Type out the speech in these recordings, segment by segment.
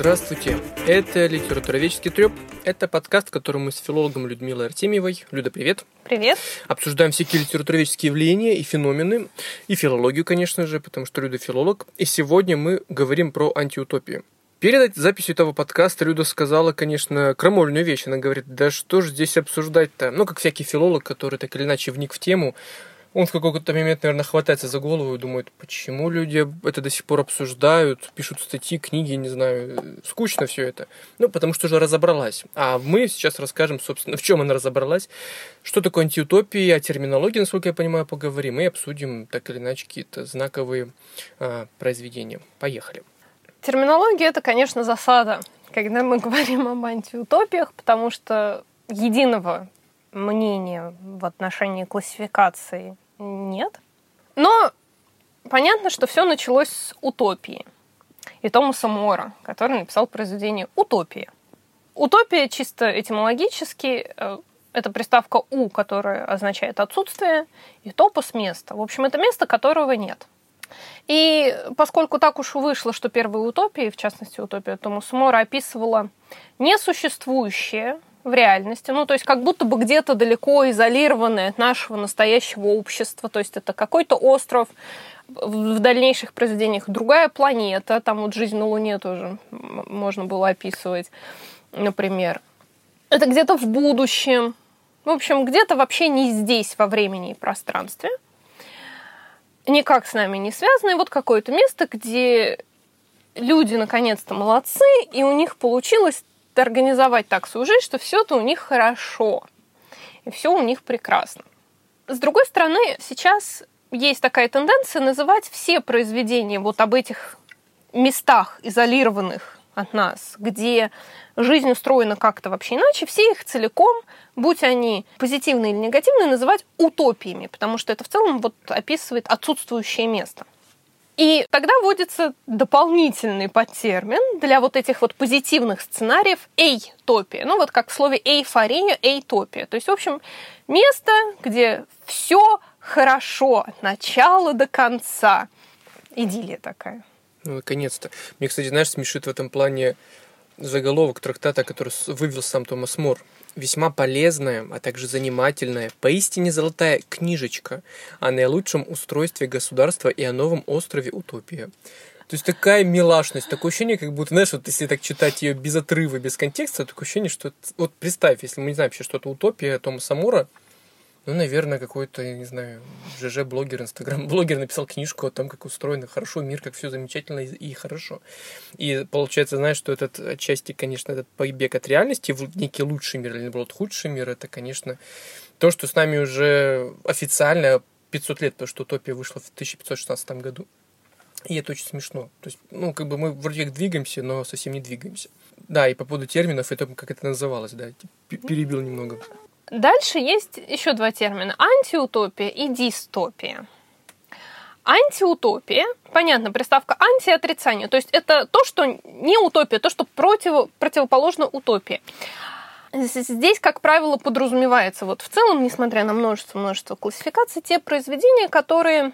Здравствуйте, это «Литературоведческий треп». Это подкаст, в котором мы с филологом Людмилой Артемьевой, Люда, привет, Привет. обсуждаем всякие литературоведческие явления и феномены, и филологию, конечно же, потому что Люда филолог. И сегодня мы говорим про антиутопию. Перед записью этого подкаста Люда сказала, конечно, крамольную вещь. Она говорит, да что же здесь обсуждать-то? Ну, как всякий филолог, который так или иначе вник в тему, он в какой-то момент, наверное, хватается за голову и думает, почему люди это до сих пор обсуждают, пишут статьи, книги, не знаю, скучно все это. Ну, потому что уже разобралась. А мы сейчас расскажем, собственно, в чем она разобралась, что такое антиутопия, о терминологии, насколько я понимаю, поговорим, и обсудим так или иначе какие-то знаковые а, произведения. Поехали. Терминология это, конечно, засада, когда мы говорим об антиутопиях, потому что единого мнения в отношении классификации нет. Но понятно, что все началось с утопии. И Томаса Мора, который написал произведение «Утопия». Утопия чисто этимологически э, это приставка «у», которая означает отсутствие, и топос – место. В общем, это место, которого нет. И поскольку так уж вышло, что первые утопии, в частности утопия Томаса Мора, описывала несуществующее, в реальности, ну, то есть как будто бы где-то далеко изолированное от нашего настоящего общества, то есть это какой-то остров, в дальнейших произведениях другая планета, там вот жизнь на Луне тоже можно было описывать, например. Это где-то в будущем, в общем, где-то вообще не здесь во времени и пространстве, никак с нами не связано, и вот какое-то место, где люди наконец-то молодцы, и у них получилось организовать так свою жизнь, что все это у них хорошо, и все у них прекрасно. С другой стороны, сейчас есть такая тенденция называть все произведения вот об этих местах, изолированных от нас, где жизнь устроена как-то вообще иначе, все их целиком, будь они позитивные или негативные, называть утопиями, потому что это в целом вот описывает отсутствующее место. И тогда вводится дополнительный подтермин для вот этих вот позитивных сценариев эйтопия. Ну вот как в слове эйфория, эйтопия. То есть, в общем, место, где все хорошо от начала до конца. Идиллия такая. Ну, наконец-то. Мне, кстати, знаешь, смешит в этом плане заголовок трактата, который вывел сам Томас Мор весьма полезная, а также занимательная, поистине золотая книжечка о наилучшем устройстве государства и о новом острове Утопия. То есть такая милашность, такое ощущение, как будто, знаешь, вот если так читать ее без отрыва, без контекста, такое ощущение, что... Вот представь, если мы не знаем вообще, что это утопия Тома Мора, ну, наверное, какой-то, я не знаю, ЖЖ-блогер, инстаграм-блогер написал книжку о том, как устроено хорошо мир, как все замечательно и, хорошо. И получается, знаешь, что этот отчасти, конечно, этот побег от реальности в некий лучший мир или, наоборот, худший мир, это, конечно, то, что с нами уже официально 500 лет, потому что «Утопия» вышла в 1516 году. И это очень смешно. То есть, ну, как бы мы вроде как двигаемся, но совсем не двигаемся. Да, и по поводу терминов, это как это называлось, да, перебил немного. Дальше есть еще два термина. Антиутопия и дистопия. Антиутопия, понятно, приставка анти отрицание, то есть это то, что не утопия, то, что против, противоположно утопии. Здесь, как правило, подразумевается вот в целом, несмотря на множество-множество классификаций, те произведения, которые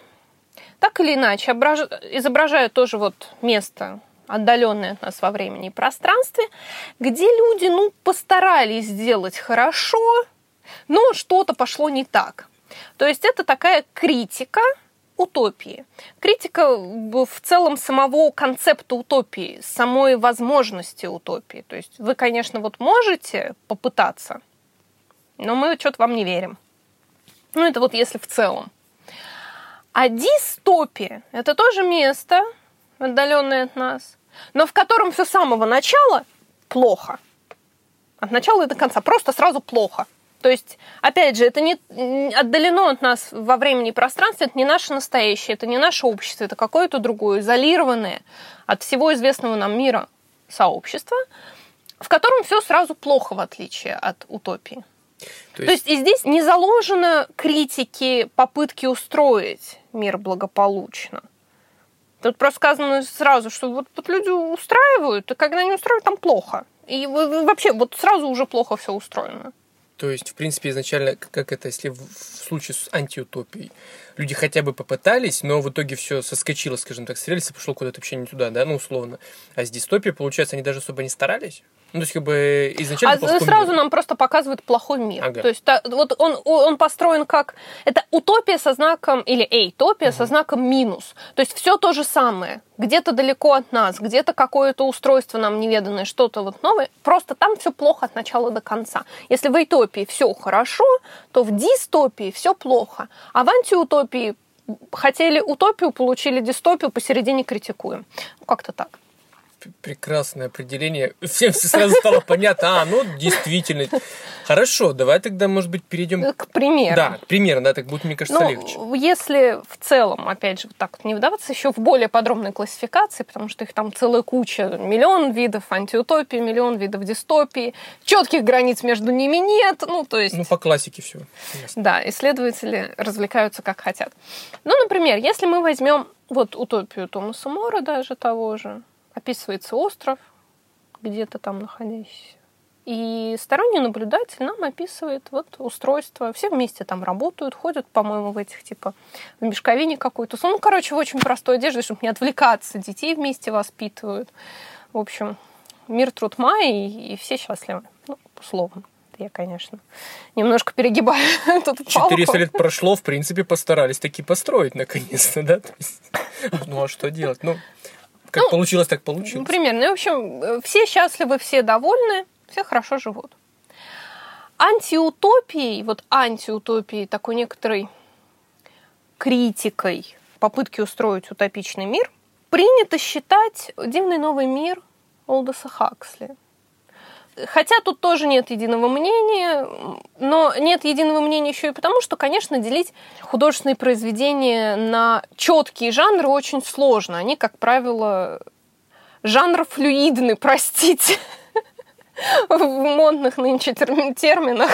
так или иначе изображают тоже вот место, отдаленное от нас во времени и пространстве, где люди, ну, постарались сделать хорошо, но что-то пошло не так. То есть это такая критика утопии. Критика в целом самого концепта утопии, самой возможности утопии. То есть вы, конечно, вот можете попытаться, но мы что-то вам не верим. Ну, это вот если в целом. А дистопия – это тоже место, отдаленное от нас, но в котором все с самого начала плохо. От начала и до конца. Просто сразу плохо – то есть, опять же, это не отдалено от нас во времени и пространстве, это не наше настоящее, это не наше общество, это какое-то другое, изолированное от всего известного нам мира сообщество, в котором все сразу плохо, в отличие от утопии. То есть... То есть и здесь не заложено критики попытки устроить мир благополучно. Тут просто сказано сразу, что вот, вот люди устраивают, и когда они устраивают, там плохо. И вообще вот сразу уже плохо все устроено. То есть, в принципе, изначально, как это, если в, случае с антиутопией, люди хотя бы попытались, но в итоге все соскочило, скажем так, с рельса, пошло куда-то вообще не туда, да, ну, условно. А с дистопией, получается, они даже особо не старались? Ну, то есть, как бы изначально... А сразу мир. нам просто показывают плохой мир. Ага. То есть, та, вот он, он построен как... Это утопия со знаком... Или эйтопия угу. со знаком минус. То есть, все то же самое. Где-то далеко от нас, где-то какое-то устройство нам неведанное, что-то вот новое. Просто там все плохо от начала до конца. Если в эйтопии все хорошо, то в дистопии все плохо. А в антиутопии хотели утопию, получили дистопию, посередине критикуем. Как-то так прекрасное определение. Всем сразу стало понятно. А, ну, действительно. Хорошо, давай тогда, может быть, перейдем к примеру. Да, к примеру, да, так будет, мне кажется, ну, легче. Если в целом, опять же, так вот не вдаваться еще в более подробные классификации, потому что их там целая куча, миллион видов антиутопии, миллион видов дистопии, четких границ между ними нет, ну, то есть... Ну, по классике все. Да, исследователи развлекаются как хотят. Ну, например, если мы возьмем вот утопию Томаса Мора даже того же, описывается остров, где-то там находящийся. И сторонний наблюдатель нам описывает вот устройство. Все вместе там работают, ходят, по-моему, в этих типа в мешковине какой-то. Ну, короче, в очень простой одежде, чтобы не отвлекаться. Детей вместе воспитывают. В общем, мир, труд, май, и, и все счастливы. Ну, условно. Я, конечно, немножко перегибаю тут 400 лет прошло, в принципе, постарались таки построить наконец-то, да? Ну, а что делать? Ну, как ну, получилось, так получилось. Примерно. Ну, в общем, все счастливы, все довольны, все хорошо живут. Антиутопией, вот антиутопией, такой некоторой критикой попытки устроить утопичный мир, принято считать «Дивный новый мир» Олдоса Хаксли – Хотя тут тоже нет единого мнения, но нет единого мнения еще и потому, что, конечно, делить художественные произведения на четкие жанры очень сложно. Они, как правило, жанрофлюидны, простите, в модных нынче терминах.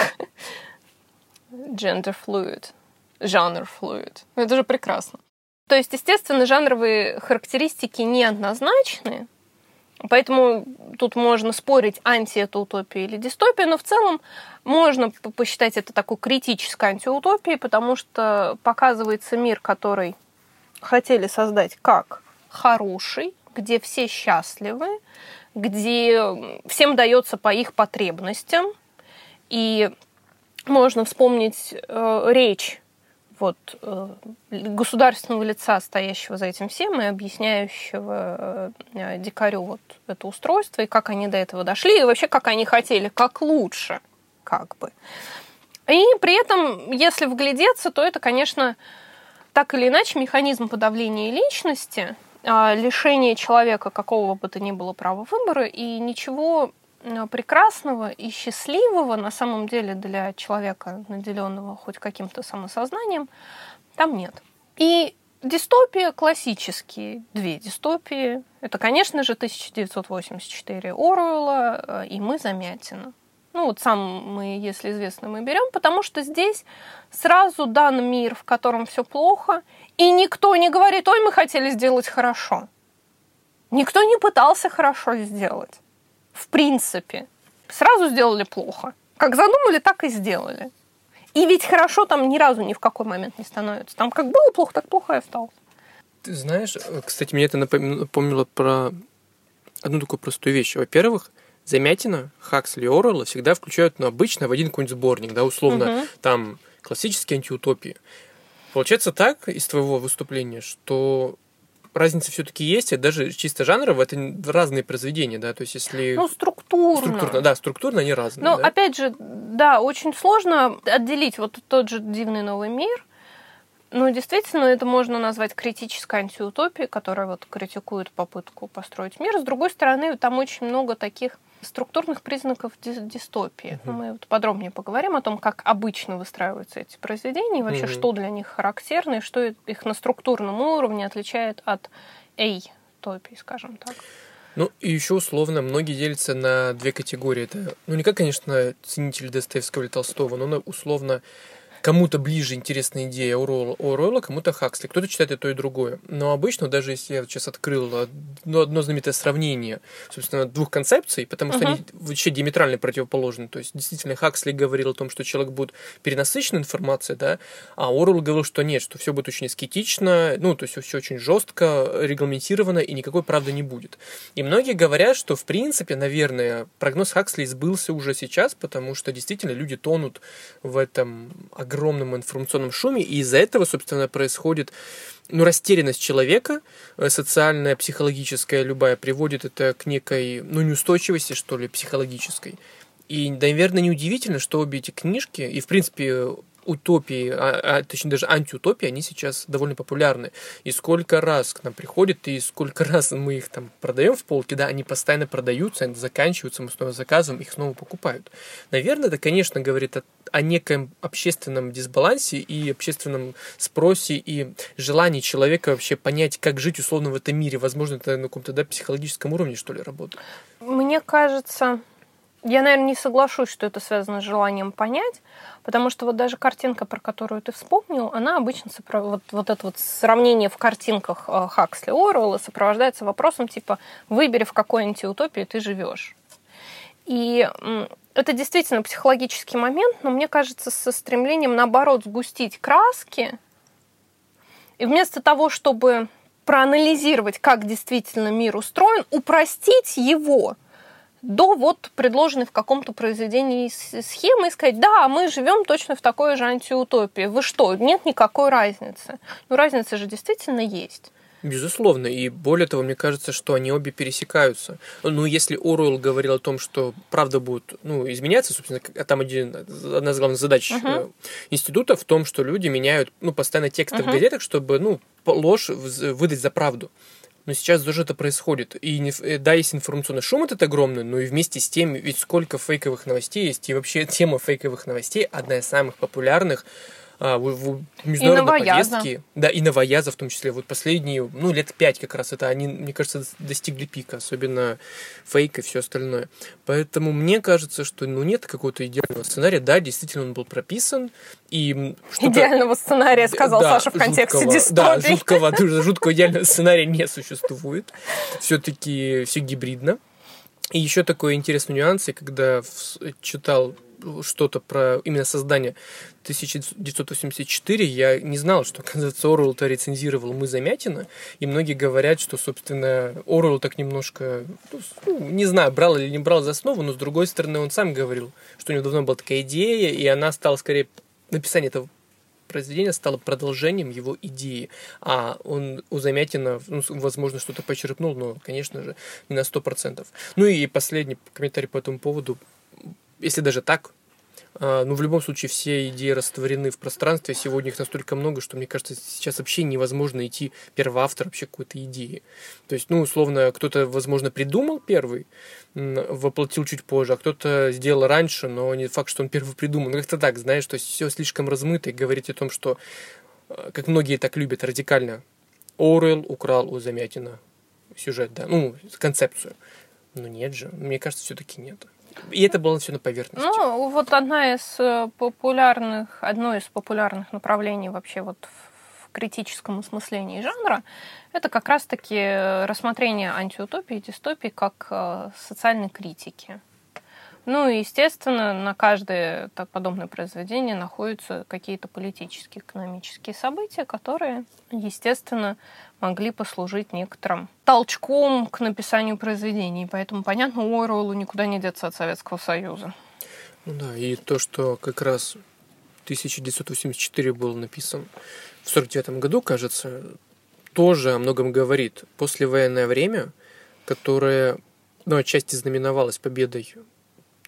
Gender fluid, жанр fluid. Это же прекрасно. То есть, естественно, жанровые характеристики неоднозначны, Поэтому тут можно спорить, анти это утопия или дистопия, но в целом можно посчитать это такой критической антиутопией, потому что показывается мир, который хотели создать как хороший, где все счастливы, где всем дается по их потребностям. И можно вспомнить э, речь вот, э, государственного лица, стоящего за этим всем, и объясняющего э, дикарю вот это устройство, и как они до этого дошли, и вообще как они хотели, как лучше, как бы. И при этом, если вглядеться, то это, конечно, так или иначе механизм подавления личности, а, лишение человека какого бы то ни было права выбора, и ничего прекрасного и счастливого на самом деле для человека, наделенного хоть каким-то самосознанием, там нет. И дистопия классические, две дистопии. Это, конечно же, 1984 Оруэлла э, и «Мы Замятина». Ну вот сам мы, если известно, мы берем, потому что здесь сразу дан мир, в котором все плохо, и никто не говорит, ой, мы хотели сделать хорошо. Никто не пытался хорошо сделать в принципе, сразу сделали плохо. Как задумали, так и сделали. И ведь хорошо там ни разу ни в какой момент не становится. Там как было плохо, так плохо и осталось. Ты знаешь, кстати, мне это напомнило про одну такую простую вещь. Во-первых, Замятина, Хаксли и Орелла всегда включают, ну, обычно в один какой-нибудь сборник, да, условно, угу. там классические антиутопии. Получается так из твоего выступления, что разница все-таки есть, и даже чисто жанрово это разные произведения, да, то есть если... Ну, структурно. Структурно, да, структурно они разные. Ну, да? опять же, да, очень сложно отделить вот тот же «Дивный новый мир», ну, действительно, это можно назвать критической антиутопией, которая вот критикует попытку построить мир. С другой стороны, там очень много таких структурных признаков дистопии. Угу. Мы вот подробнее поговорим о том, как обычно выстраиваются эти произведения, и вообще, угу. что для них характерно, и что их на структурном уровне отличает от эй-топии, скажем так. Ну, и еще условно многие делятся на две категории. Это, ну, не как, конечно, ценители Достоевского или Толстого, но на, условно кому-то ближе интересная идея Оруэлла, Оруэлла кому-то Хаксли. Кто-то читает и то, и другое. Но обычно, даже если я сейчас открыл одно, одно знаменитое сравнение, собственно, двух концепций, потому что uh-huh. они вообще диаметрально противоположны. То есть, действительно, Хаксли говорил о том, что человек будет перенасыщен информацией, да, а Оруэлл говорил, что нет, что все будет очень аскетично, ну, то есть все очень жестко, регламентировано, и никакой правды не будет. И многие говорят, что, в принципе, наверное, прогноз Хаксли сбылся уже сейчас, потому что действительно люди тонут в этом огромном информационном шуме, и из-за этого, собственно, происходит ну, растерянность человека, э, социальная, психологическая, любая, приводит это к некой, ну, неустойчивости, что ли, психологической. И, наверное, неудивительно, что обе эти книжки, и, в принципе, утопии, а, а, точнее даже антиутопии, они сейчас довольно популярны. И сколько раз к нам приходят, и сколько раз мы их там продаем в полке, да, они постоянно продаются, они заканчиваются, мы снова заказываем, их снова покупают. Наверное, это, конечно, говорит о, о неком общественном дисбалансе и общественном спросе и желании человека вообще понять, как жить условно в этом мире. Возможно, это на каком-то да, психологическом уровне, что ли, работает. Мне кажется, я, наверное, не соглашусь, что это связано с желанием понять, потому что вот даже картинка, про которую ты вспомнил, она обычно, вот, вот это вот сравнение в картинках э, Хаксли Оруэлла сопровождается вопросом типа «выбери, в какой антиутопии ты живешь». И это действительно психологический момент, но мне кажется, со стремлением, наоборот, сгустить краски, и вместо того, чтобы проанализировать, как действительно мир устроен, упростить его – до вот предложенной в каком-то произведении схемы и сказать, да, мы живем точно в такой же антиутопии. Вы что, нет никакой разницы? Ну, разница же действительно есть. Безусловно, и более того, мне кажется, что они обе пересекаются. Ну, если Оруэлл говорил о том, что правда будет ну, изменяться, собственно, там один, одна из главных задач uh-huh. института в том, что люди меняют ну, постоянно тексты uh-huh. в газетах, чтобы ну, ложь выдать за правду. Но сейчас тоже это происходит. И э, да, есть информационный шум этот огромный, но и вместе с тем, ведь сколько фейковых новостей есть, и вообще тема фейковых новостей одна из самых популярных а, в, в международной повестке. Да, и новояза в том числе. Вот последние, ну, лет пять как раз это они, мне кажется, достигли пика, особенно фейк и все остальное. Поэтому мне кажется, что ну, нет какого-то идеального сценария. Да, действительно, он был прописан. И Идеального сценария, сказал да, Саша в контексте жуткого, дистопии. Да, жуткого, жуткого идеального сценария не существует. Все-таки все гибридно. И еще такой интересный нюанс, я когда читал что-то про именно создание 1984, я не знал, что, оказывается, Оруэлл-то рецензировал «Мы Замятина», и многие говорят, что, собственно, Оруэлл так немножко, ну, не знаю, брал или не брал за основу, но, с другой стороны, он сам говорил, что у него давно была такая идея, и она стала, скорее, написание этого произведение стало продолжением его идеи. А он у Замятина, ну, возможно, что-то почерпнул, но, конечно же, не на сто процентов. Ну и последний комментарий по этому поводу если даже так, а, ну, в любом случае, все идеи растворены в пространстве. Сегодня их настолько много, что, мне кажется, сейчас вообще невозможно идти первоавтор вообще какой-то идеи. То есть, ну, условно, кто-то, возможно, придумал первый, воплотил чуть позже, а кто-то сделал раньше, но не факт, что он первый придумал. Ну, как-то так, знаешь, то есть все слишком размыто и говорить о том, что, а, как многие так любят радикально, Орел украл у Замятина сюжет, да, ну, концепцию. Но нет же, мне кажется, все-таки нет. И это было все на поверхности. Ну, вот одна из э, популярных, одно из популярных направлений вообще вот в критическом осмыслении жанра, это как раз-таки рассмотрение антиутопии и дистопии как э, социальной критики. Ну и, естественно, на каждое так подобное произведение находятся какие-то политические, экономические события, которые, естественно, могли послужить некоторым толчком к написанию произведений. Поэтому, понятно, Уоррелу никуда не деться от Советского Союза. Ну да, и то, что как раз 1984 был написан в 49 году, кажется, тоже о многом говорит. Послевоенное время, которое ну, отчасти знаменовалось победой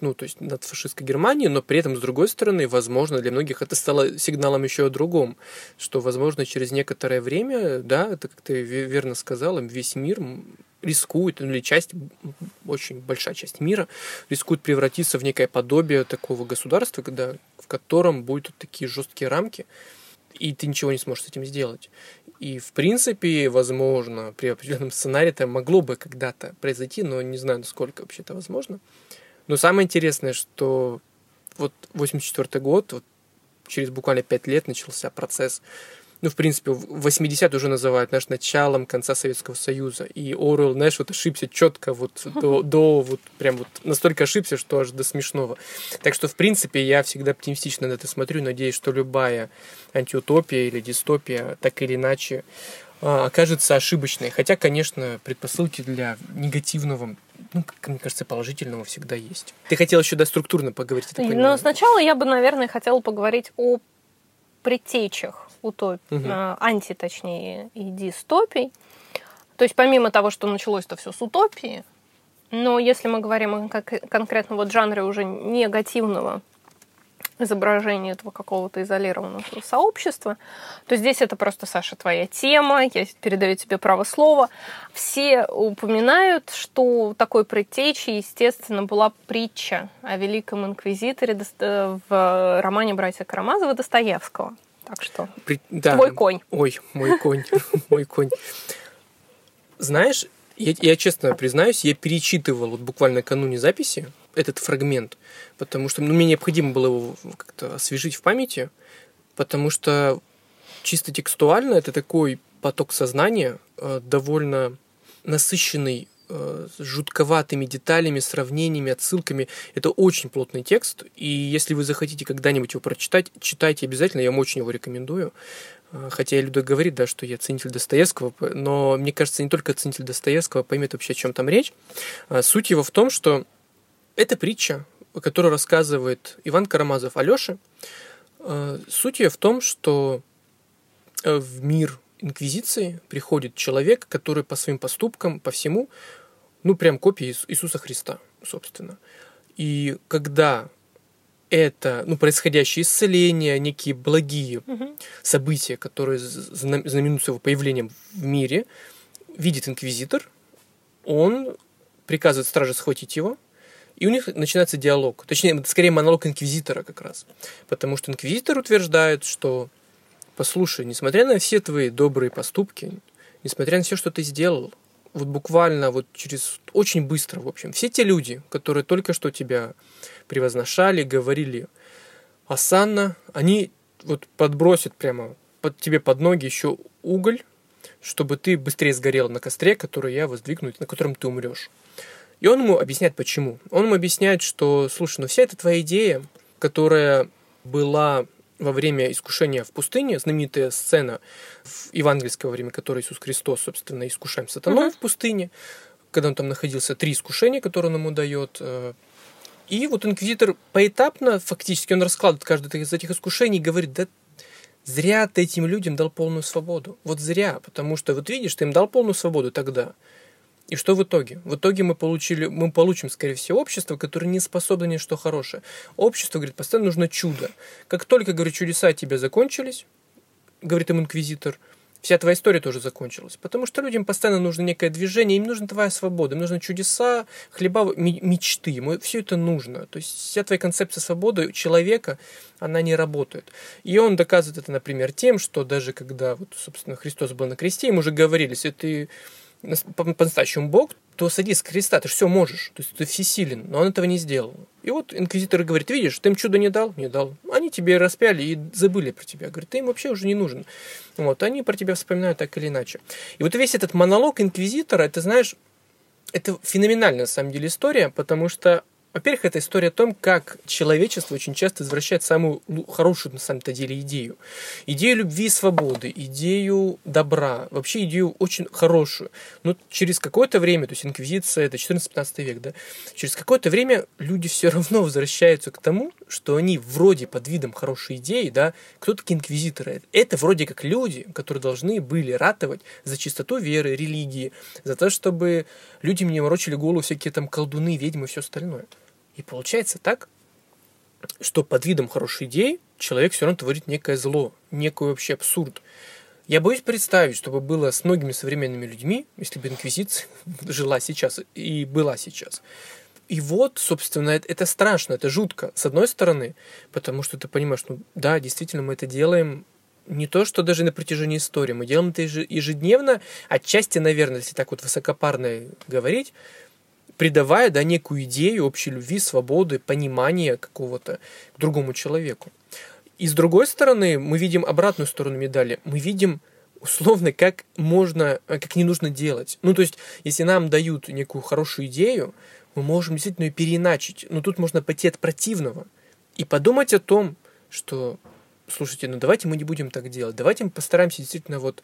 ну, то есть над фашистской Германией, но при этом, с другой стороны, возможно, для многих это стало сигналом еще о другом, что, возможно, через некоторое время, да, это, как ты верно сказала, весь мир рискует, ну, или часть, очень большая часть мира рискует превратиться в некое подобие такого государства, когда, в котором будут такие жесткие рамки, и ты ничего не сможешь с этим сделать. И, в принципе, возможно, при определенном сценарии это могло бы когда-то произойти, но не знаю, насколько вообще это возможно. Но самое интересное, что вот 84 год, вот через буквально пять лет начался процесс ну, в принципе, 80 уже называют, знаешь, началом конца Советского Союза. И Оруэлл, знаешь, вот ошибся четко вот до, до вот прям вот настолько ошибся, что аж до смешного. Так что, в принципе, я всегда оптимистично на это смотрю, надеюсь, что любая антиутопия или дистопия так или иначе а, окажется ошибочной. Хотя, конечно, предпосылки для негативного, ну, как мне кажется, положительного всегда есть. Ты хотел еще да, структурно поговорить? Но ну, сначала я бы, наверное, хотела поговорить о предтечах утоп... угу. анти, точнее, и дистопий. То есть помимо того, что началось это все с утопии, но если мы говорим о конкретно вот жанре уже негативного изображения этого какого-то изолированного сообщества, то здесь это просто, Саша, твоя тема, я передаю тебе право слова. Все упоминают, что такой предтечей, естественно, была притча о великом инквизиторе э, в романе «Братья Карамазова» Достоевского. Так что При... да. твой конь. Ой, мой конь, мой конь. Знаешь, я, я честно признаюсь, я перечитывал вот буквально накануне записи этот фрагмент, потому что ну, мне необходимо было его как-то освежить в памяти, потому что чисто текстуально это такой поток сознания, э, довольно насыщенный с жутковатыми деталями, сравнениями, отсылками. Это очень плотный текст, и если вы захотите когда-нибудь его прочитать, читайте обязательно, я вам очень его рекомендую. Э, хотя Люда говорит, да, что я ценитель Достоевского, но мне кажется, не только ценитель Достоевского поймет вообще, о чем там речь. Э, суть его в том, что это притча, которую рассказывает Иван Карамазов Алёше. Суть ее в том, что в мир инквизиции приходит человек, который по своим поступкам, по всему, ну, прям копия Иисуса Христа, собственно. И когда это, ну, происходящее исцеление, некие благие угу. события, которые знаменуются его появлением в мире, видит инквизитор, он приказывает страже схватить его, и у них начинается диалог. Точнее, скорее монолог инквизитора как раз. Потому что инквизитор утверждает, что послушай, несмотря на все твои добрые поступки, несмотря на все, что ты сделал, вот буквально вот через очень быстро, в общем, все те люди, которые только что тебя превозношали, говорили осанно, они вот подбросят прямо под тебе под ноги еще уголь, чтобы ты быстрее сгорел на костре, который я воздвигну, на котором ты умрешь. И он ему объясняет, почему. Он ему объясняет, что, слушай, ну вся эта твоя идея, которая была во время искушения в пустыне, знаменитая сцена в евангельское время, которой Иисус Христос, собственно, искушаем сатаной uh-huh. в пустыне, когда он там находился, три искушения, которые он ему дает. Э, и вот инквизитор поэтапно, фактически, он раскладывает каждое из этих искушений и говорит, да зря ты этим людям дал полную свободу. Вот зря, потому что, вот видишь, ты им дал полную свободу тогда – и что в итоге? В итоге мы, получили, мы получим, скорее всего, общество, которое не способно ни что хорошее. Общество, говорит, постоянно нужно чудо. Как только, говорит, чудеса тебе закончились, говорит им инквизитор, вся твоя история тоже закончилась. Потому что людям постоянно нужно некое движение, им нужна твоя свобода, им нужны чудеса, хлеба, мечты, ему все это нужно. То есть вся твоя концепция свободы человека, она не работает. И он доказывает это, например, тем, что даже когда, вот, собственно, Христос был на кресте, ему уже говорили, если ты по-настоящему Бог, то садись с креста, ты же все можешь, то есть ты всесилен, но он этого не сделал. И вот инквизитор говорит, видишь, ты им чудо не дал? Не дал. Они тебе распяли и забыли про тебя. Говорит, ты им вообще уже не нужен. Вот, они про тебя вспоминают так или иначе. И вот весь этот монолог инквизитора, это, знаешь, это феноменальная на самом деле история, потому что во-первых, это история о том, как человечество очень часто извращает самую хорошую на самом-то деле идею. Идею любви и свободы, идею добра, вообще идею очень хорошую. Но через какое-то время, то есть инквизиция, это 14-15 век, да, через какое-то время люди все равно возвращаются к тому, что они вроде под видом хорошей идеи, да, кто такие инквизиторы? Это вроде как люди, которые должны были ратовать за чистоту веры, религии, за то, чтобы людям не морочили голову всякие там колдуны, ведьмы и все остальное. И получается так, что под видом хорошей идеи человек все равно творит некое зло, некий вообще абсурд. Я боюсь представить, что бы было с многими современными людьми, если бы инквизиция жила сейчас и была сейчас. И вот, собственно, это, это страшно, это жутко, с одной стороны, потому что ты понимаешь, ну да, действительно, мы это делаем не то, что даже на протяжении истории, мы делаем это ежедневно, отчасти, наверное, если так вот высокопарно говорить, придавая да, некую идею общей любви, свободы, понимания какого-то к другому человеку. И с другой стороны, мы видим обратную сторону медали. Мы видим условно, как можно, как не нужно делать. Ну, то есть, если нам дают некую хорошую идею, мы можем действительно ее переиначить. Но тут можно пойти от противного и подумать о том, что, слушайте, ну давайте мы не будем так делать. Давайте мы постараемся действительно вот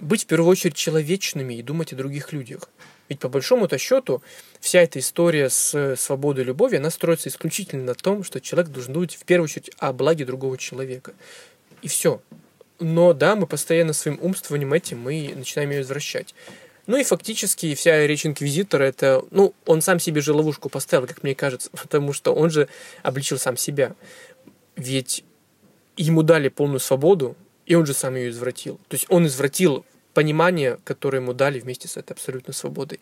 быть в первую очередь человечными и думать о других людях. Ведь по большому-то счету вся эта история с свободой и любовью, она строится исключительно на том, что человек должен думать в первую очередь о благе другого человека. И все. Но да, мы постоянно своим умствованием этим мы начинаем ее извращать. Ну и фактически вся речь инквизитора это, ну, он сам себе же ловушку поставил, как мне кажется, потому что он же обличил сам себя. Ведь ему дали полную свободу, и он же сам ее извратил. То есть он извратил понимание, которое ему дали вместе с этой абсолютной свободой.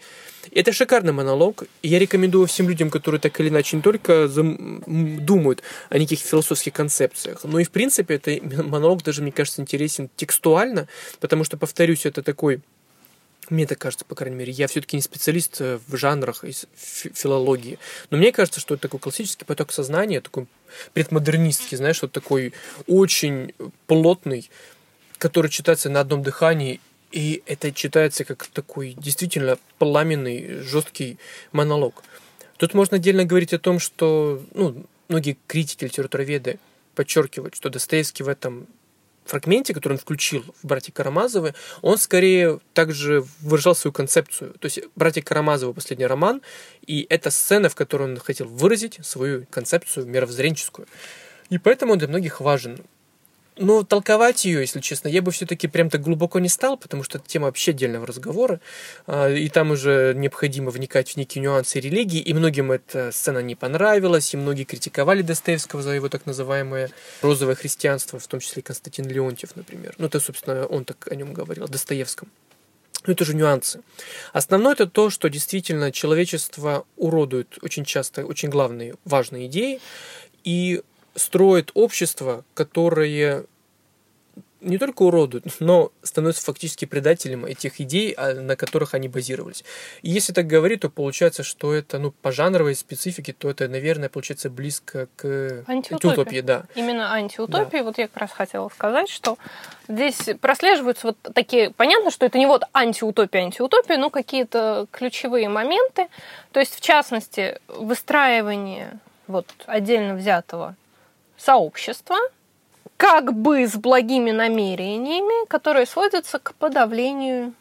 Это шикарный монолог. И я рекомендую всем людям, которые так или иначе не только думают о неких философских концепциях, но и, в принципе, это монолог даже, мне кажется, интересен текстуально, потому что, повторюсь, это такой мне так кажется, по крайней мере. Я все-таки не специалист э, в жанрах из филологии. Но мне кажется, что это такой классический поток сознания, такой предмодернистский, знаешь, вот такой очень плотный, который читается на одном дыхании, и это читается как такой действительно пламенный, жесткий монолог. Тут можно отдельно говорить о том, что ну, многие критики, литературоведы подчеркивают, что Достоевский в этом фрагменте, который он включил в «Братья Карамазовы», он скорее также выражал свою концепцию. То есть «Братья Карамазовы» — последний роман, и это сцена, в которой он хотел выразить свою концепцию мировоззренческую. И поэтому он для многих важен. Но толковать ее, если честно, я бы все-таки прям так глубоко не стал, потому что это тема вообще отдельного разговора, а, и там уже необходимо вникать в некие нюансы религии, и многим эта сцена не понравилась, и многие критиковали Достоевского за его так называемое розовое христианство, в том числе Константин Леонтьев, например. Ну, это, собственно, он так о нем говорил, о Достоевском. Ну, это же нюансы. Основное это то, что действительно человечество уродует очень часто очень главные, важные идеи, и строит общество, которое не только уродуют, но становятся фактически предателем этих идей, а, на которых они базировались. И если так говорить, то получается, что это, ну, по жанровой специфике, то это, наверное, получается близко к антиутопии. да. Именно антиутопии. Да. Вот я как раз хотела сказать, что здесь прослеживаются вот такие, понятно, что это не вот антиутопия, антиутопия, но какие-то ключевые моменты. То есть, в частности, выстраивание вот отдельно взятого сообщества, как бы с благими намерениями, которые сводятся к подавлению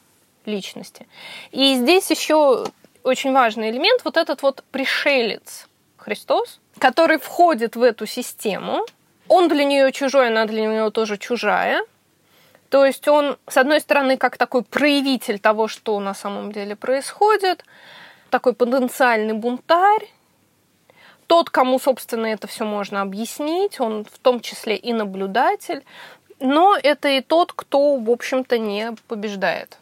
личности. И здесь еще очень важный элемент, вот этот вот пришелец Христос, который входит в эту систему. Он для нее чужой, она для него тоже чужая. То есть он, с одной стороны, как такой проявитель того, что на самом деле происходит, такой потенциальный бунтарь, тот, кому, собственно, это все можно объяснить, он в том числе и наблюдатель, но это и тот, кто, в общем-то, не побеждает.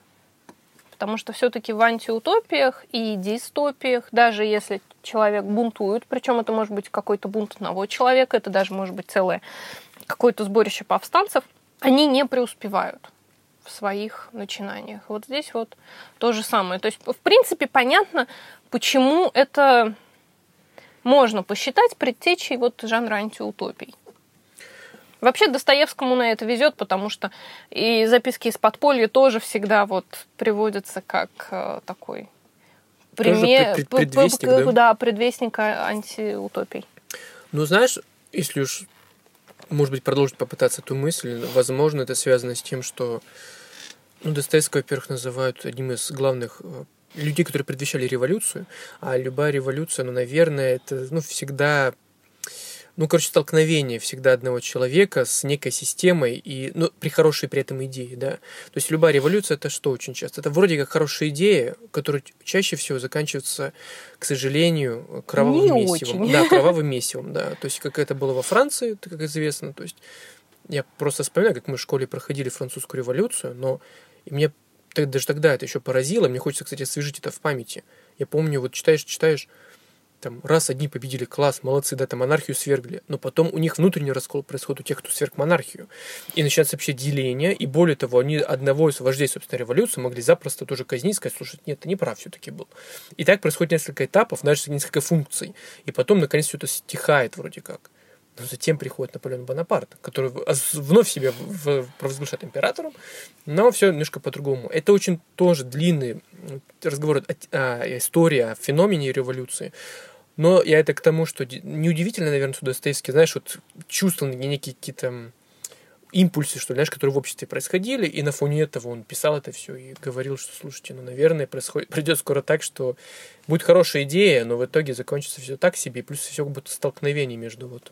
Потому что все-таки в антиутопиях и дистопиях, даже если человек бунтует, причем это может быть какой-то бунт одного человека, это даже может быть целое какое-то сборище повстанцев, они не преуспевают в своих начинаниях. Вот здесь вот то же самое. То есть, в принципе, понятно, почему это можно посчитать предтечей вот жанра антиутопий. Вообще Достоевскому на это везет, потому что и записки из подполья тоже всегда вот приводятся как э, такой пример, пред, предвестник, да? да, предвестника антиутопий. Ну, знаешь, если уж, может быть, продолжить попытаться эту мысль, возможно, это связано с тем, что ну, Достоевского, во-первых, называют одним из главных э, людей, которые предвещали революцию, а любая революция, ну, наверное, это, ну, всегда ну, короче, столкновение всегда одного человека с некой системой и, ну, при хорошей при этом идее, да. То есть любая революция это что очень часто? Это вроде как хорошая идея, которая чаще всего заканчивается, к сожалению, кровавым Не месивом. Очень. Да, кровавым месивом, да. То есть как это было во Франции, как известно. То есть я просто вспоминаю, как мы в школе проходили французскую революцию, но и мне даже тогда это еще поразило. Мне хочется, кстати, освежить это в памяти. Я помню, вот читаешь, читаешь, там, раз одни победили, класс, молодцы, да, там монархию свергли, но потом у них внутренний раскол происходит у тех, кто сверг монархию. И начинается вообще деление, и более того, они одного из вождей, собственно, революции могли запросто тоже казнить, сказать, слушай, нет, ты не прав все-таки был. И так происходит несколько этапов, даже несколько функций. И потом, наконец, все это стихает вроде как. Затем приходит Наполеон Бонапарт, который вновь себя провозглашает императором, но все немножко по-другому. Это очень тоже длинный разговор, о, история о феномене революции. Но я это к тому, что неудивительно, наверное, что Достоевский, знаешь, вот чувствовал некие какие-то импульсы, что знаешь, которые в обществе происходили, и на фоне этого он писал это все и говорил, что, слушайте, ну, наверное, происходит, придет скоро так, что будет хорошая идея, но в итоге закончится все так себе, и плюс все как будто столкновение между вот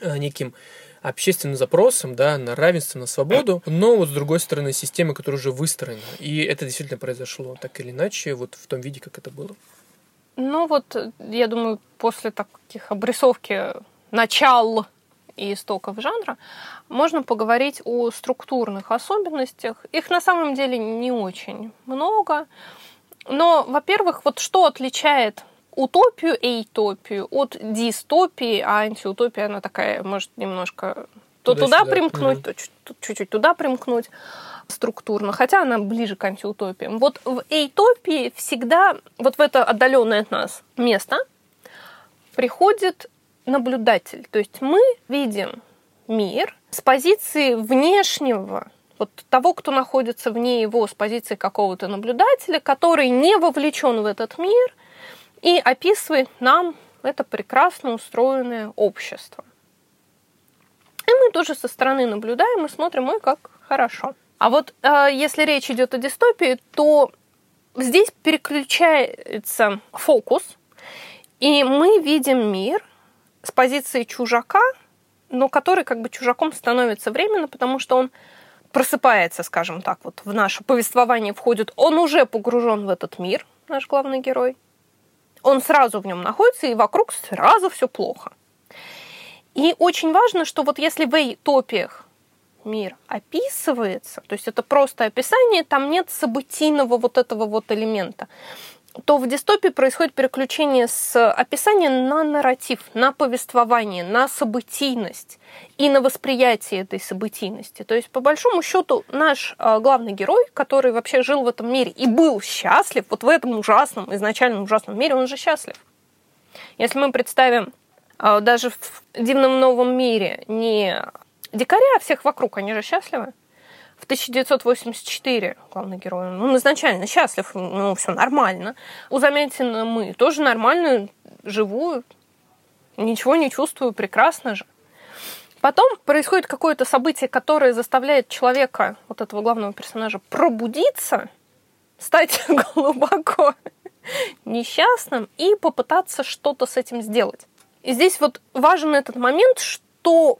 неким общественным запросом, да, на равенство, на свободу, но вот с другой стороны система, которая уже выстроена. И это действительно произошло так или иначе, вот в том виде, как это было. Ну вот, я думаю, после таких обрисовки начал и истоков жанра, можно поговорить о структурных особенностях. Их на самом деле не очень много. Но, во-первых, вот что отличает утопию и утопию от дистопии, а антиутопия, она такая, может, немножко то туда, туда примкнуть, угу. то чуть-чуть туда примкнуть структурно, хотя она ближе к антиутопиям. Вот в эйтопии всегда, вот в это отдаленное от нас место, приходит наблюдатель. То есть мы видим мир с позиции внешнего, вот того, кто находится вне его, с позиции какого-то наблюдателя, который не вовлечен в этот мир и описывает нам это прекрасно устроенное общество. И мы тоже со стороны наблюдаем и смотрим, ой, как хорошо. А вот э, если речь идет о дистопии, то здесь переключается фокус, и мы видим мир с позиции чужака, но который как бы чужаком становится временно, потому что он просыпается, скажем так, вот в наше повествование входит, он уже погружен в этот мир, наш главный герой. Он сразу в нем находится, и вокруг сразу все плохо. И очень важно, что вот если в эйтопиях мир описывается, то есть это просто описание, там нет событийного вот этого вот элемента то в дистопии происходит переключение с описания на нарратив, на повествование, на событийность и на восприятие этой событийности. То есть, по большому счету, наш э, главный герой, который вообще жил в этом мире и был счастлив, вот в этом ужасном, изначально ужасном мире, он же счастлив. Если мы представим э, даже в дивном новом мире не дикаря, а всех вокруг, они же счастливы в 1984 главный герой, он изначально счастлив, ну, все нормально. У Замятина мы тоже нормально живу, ничего не чувствую, прекрасно же. Потом происходит какое-то событие, которое заставляет человека, вот этого главного персонажа, пробудиться, стать глубоко несчастным и попытаться что-то с этим сделать. И здесь вот важен этот момент, что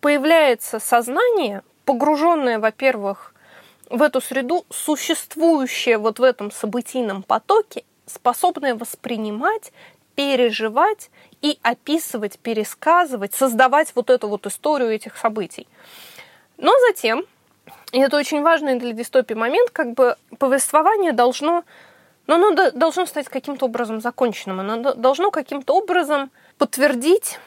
появляется сознание, погруженная, во-первых, в эту среду, существующая вот в этом событийном потоке, способная воспринимать, переживать и описывать, пересказывать, создавать вот эту вот историю этих событий. Но затем, и это очень важный для дистопии момент, как бы повествование должно, но оно должно стать каким-то образом законченным, оно должно каким-то образом подтвердить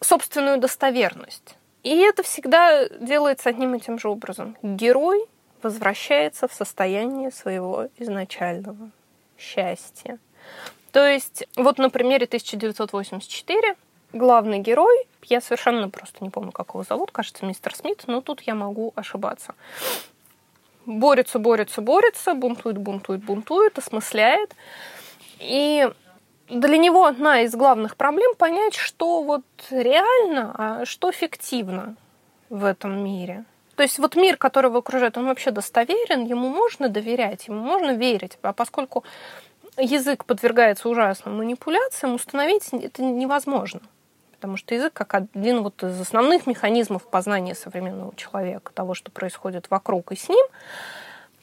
собственную достоверность. И это всегда делается одним и тем же образом. Герой возвращается в состояние своего изначального счастья. То есть, вот на примере 1984 главный герой, я совершенно просто не помню, как его зовут, кажется, мистер Смит, но тут я могу ошибаться. Борется, борется, борется, бунтует, бунтует, бунтует, осмысляет. И для него одна из главных проблем понять, что вот реально, а что фиктивно в этом мире. То есть вот мир, который его окружает, он вообще достоверен, ему можно доверять, ему можно верить. А поскольку язык подвергается ужасным манипуляциям, установить это невозможно. Потому что язык как один вот из основных механизмов познания современного человека, того, что происходит вокруг и с ним.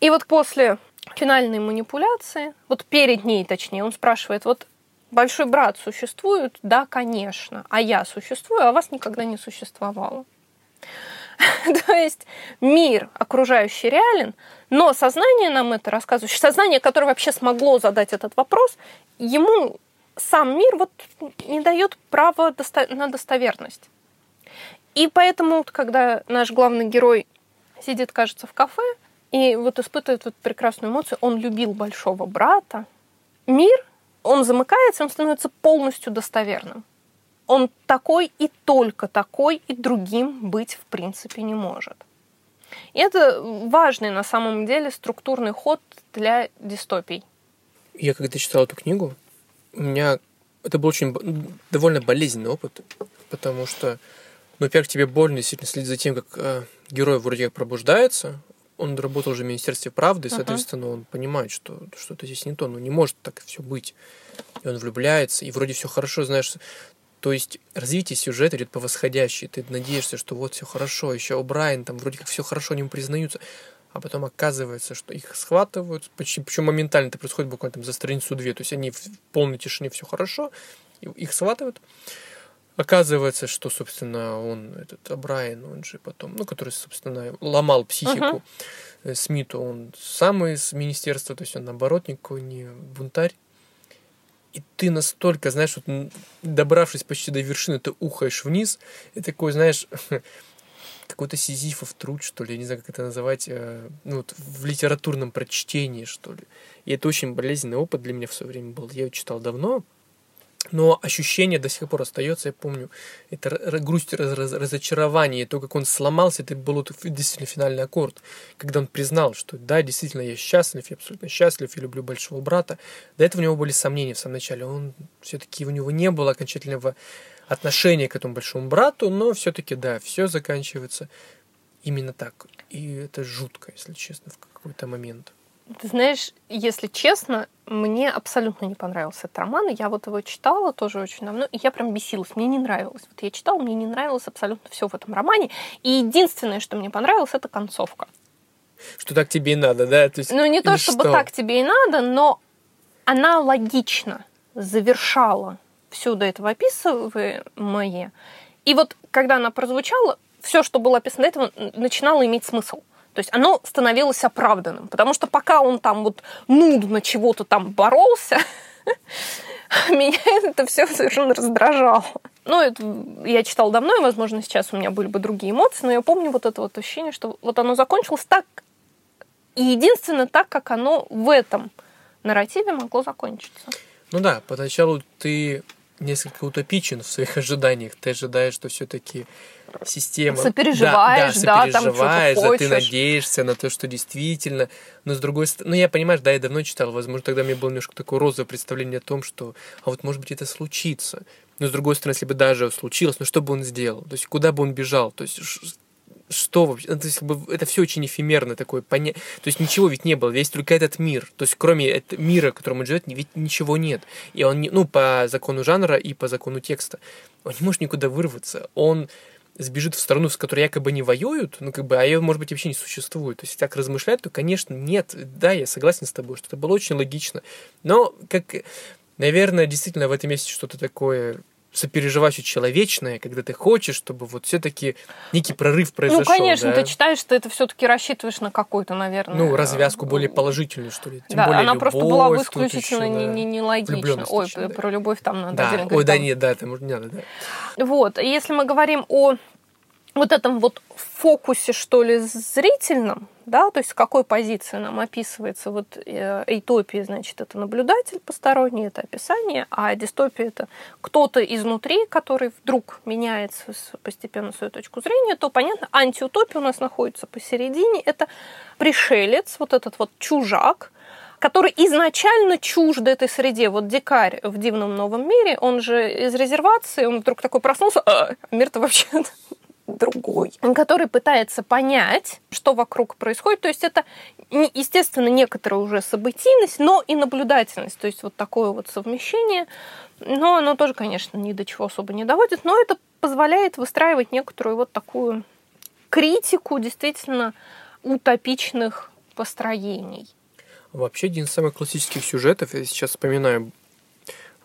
И вот после финальной манипуляции, вот перед ней точнее, он спрашивает, вот большой брат существует? Да, конечно. А я существую, а вас никогда не существовало. То есть мир окружающий реален, но сознание нам это рассказывающее, сознание, которое вообще смогло задать этот вопрос, ему сам мир вот не дает права досто- на достоверность. И поэтому, когда наш главный герой сидит, кажется, в кафе и вот испытывает вот прекрасную эмоцию, он любил большого брата, мир он замыкается, он становится полностью достоверным. он такой и только такой, и другим быть в принципе не может. И это важный на самом деле структурный ход для дистопий. Я когда читал эту книгу, у меня это был очень довольно болезненный опыт, потому что, ну, во-первых, тебе больно действительно следить за тем, как э, герой вроде как пробуждается, он работал уже в Министерстве правды, и, соответственно, он понимает, что что-то здесь не то, ну не может так все быть. И он влюбляется, и вроде все хорошо, знаешь, то есть развитие сюжета идет по восходящей. Ты надеешься, что вот все хорошо, еще у Брайан там вроде как все хорошо, они ему признаются. А потом оказывается, что их схватывают, почти, причем моментально это происходит буквально там за страницу две. То есть они в полной тишине все хорошо, их схватывают. Оказывается, что, собственно, он, этот Брайан, он же потом, ну, который, собственно, ломал психику uh-huh. Смиту, он сам из министерства, то есть он, наоборот, никакой не бунтарь. И ты настолько, знаешь, вот, добравшись почти до вершины, ты ухаешь вниз, и такой, знаешь, какой-то сизифов труд, что ли, я не знаю, как это называть, э, ну, вот в литературном прочтении, что ли. И это очень болезненный опыт для меня в свое время был. Я его читал давно, но ощущение до сих пор остается, я помню, это грусть, раз, раз, разочарование, то, как он сломался, это был действительно финальный аккорд, когда он признал, что да, действительно, я счастлив, я абсолютно счастлив, я люблю большого брата. До этого у него были сомнения в самом начале, он все-таки у него не было окончательного отношения к этому большому брату, но все-таки, да, все заканчивается именно так. И это жутко, если честно, в какой-то момент. Ты знаешь, если честно, мне абсолютно не понравился этот роман. Я вот его читала тоже очень давно, и я прям бесилась. Мне не нравилось. Вот я читала, мне не нравилось абсолютно все в этом романе. И единственное, что мне понравилось, это концовка. Что так тебе и надо, да? То есть, ну, не то, чтобы что? так тебе и надо, но она логично завершала все до этого описываемое. И вот когда она прозвучала, все, что было описано до этого, начинало иметь смысл. То есть оно становилось оправданным. Потому что пока он там вот нудно чего-то там боролся, меня это все совершенно раздражало. Ну, это я читала давно, и, возможно, сейчас у меня были бы другие эмоции, но я помню вот это вот ощущение, что вот оно закончилось так, и единственно так, как оно в этом нарративе могло закончиться. Ну да, поначалу ты несколько утопичен в своих ожиданиях. Ты ожидаешь, что все-таки система... Сопереживаешь, да, да, да сопереживаешь, там да, ты надеешься на то, что действительно... Но с другой стороны... Ну, я, понимаешь, да, я давно читал, возможно, тогда меня было немножко такое розовое представление о том, что, а вот, может быть, это случится. Но, с другой стороны, если бы даже случилось, ну, что бы он сделал? То есть, куда бы он бежал? То есть, что вообще? Ну, то есть, это все очень эфемерно такое. Поня... То есть ничего ведь не было, весь только этот мир. То есть кроме этого мира, в котором он живет, ведь ничего нет. И он, не... ну, по закону жанра и по закону текста, он не может никуда вырваться. Он сбежит в страну, с которой якобы не воюют, ну, как бы, а ее, может быть, вообще не существует. То есть, так размышлять, то, конечно, нет. Да, я согласен с тобой, что это было очень логично. Но, как, наверное, действительно в этом есть что-то такое сопереживать человечное, когда ты хочешь, чтобы вот все-таки некий прорыв ну, произошел. Ну, конечно, да? ты читаешь, что это все-таки рассчитываешь на какую-то, наверное... Ну, развязку более положительную, что ли. Тем да, более она любовь, просто была бы исключительно еще, не, не, не логична. Ой, еще, про любовь там надо да. Ой, да, нет, да, это не надо, да. Вот, если мы говорим о вот этом вот фокусе, что ли, зрительном, да, то есть с какой позиции нам описывается вот эйтопия, значит, это наблюдатель посторонний, это описание, а дистопия это кто-то изнутри, который вдруг меняется постепенно свою точку зрения, то, понятно, антиутопия у нас находится посередине, это пришелец, вот этот вот чужак, который изначально чужд этой среде. Вот дикарь в дивном новом мире, он же из резервации, он вдруг такой проснулся, а мир-то вообще другой, который пытается понять, что вокруг происходит. То есть это, естественно, некоторая уже событийность, но и наблюдательность. То есть вот такое вот совмещение. Но оно тоже, конечно, ни до чего особо не доводит, но это позволяет выстраивать некоторую вот такую критику действительно утопичных построений. Вообще, один из самых классических сюжетов, я сейчас вспоминаю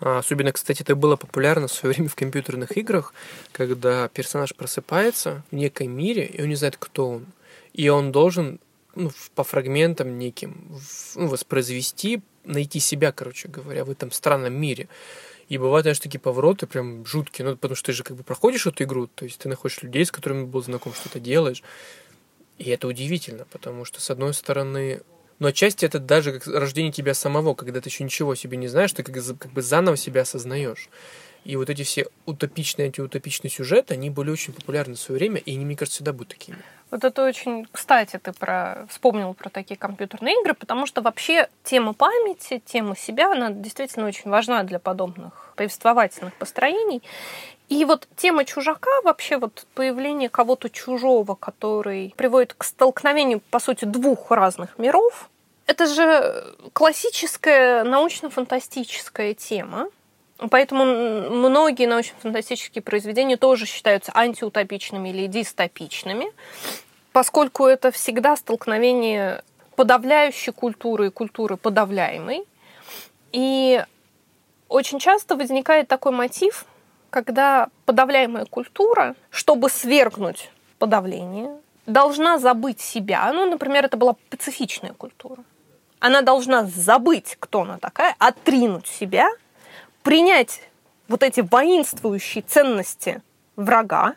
особенно, кстати, это было популярно в свое время в компьютерных играх, когда персонаж просыпается в неком мире, и он не знает, кто он. И он должен ну, по фрагментам неким ну, воспроизвести, найти себя, короче говоря, в этом странном мире. И бывают, знаешь, такие повороты прям жуткие, ну, потому что ты же как бы проходишь эту игру, то есть ты находишь людей, с которыми был знаком, что-то делаешь. И это удивительно, потому что, с одной стороны, но отчасти это даже как рождение тебя самого, когда ты еще ничего себе не знаешь, ты как, как бы заново себя осознаешь. И вот эти все утопичные, антиутопичные сюжеты, они были очень популярны в свое время, и они, мне кажется, всегда будут такими. Вот это очень, кстати, ты про вспомнил про такие компьютерные игры, потому что вообще тема памяти, тема себя, она действительно очень важна для подобных повествовательных построений. И вот тема чужака, вообще вот появление кого-то чужого, который приводит к столкновению, по сути, двух разных миров, это же классическая научно-фантастическая тема. Поэтому многие научно-фантастические произведения тоже считаются антиутопичными или дистопичными, поскольку это всегда столкновение подавляющей культуры и культуры подавляемой. И очень часто возникает такой мотив, когда подавляемая культура, чтобы свергнуть подавление, должна забыть себя. Ну, например, это была пацифичная культура. Она должна забыть, кто она такая, отринуть себя – принять вот эти воинствующие ценности врага,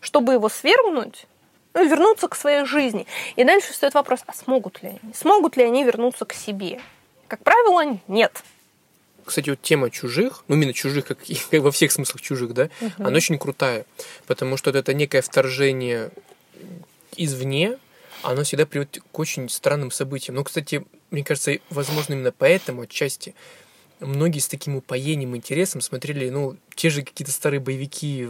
чтобы его свергнуть, ну, вернуться к своей жизни. И дальше стоит вопрос, а смогут ли они? Смогут ли они вернуться к себе? Как правило, нет. Кстати, вот тема чужих, ну именно чужих, как, как во всех смыслах чужих, да, угу. она очень крутая, потому что это некое вторжение извне, оно всегда приводит к очень странным событиям. Ну, кстати, мне кажется, возможно, именно поэтому отчасти многие с таким упоением, интересом смотрели, ну, те же какие-то старые боевики,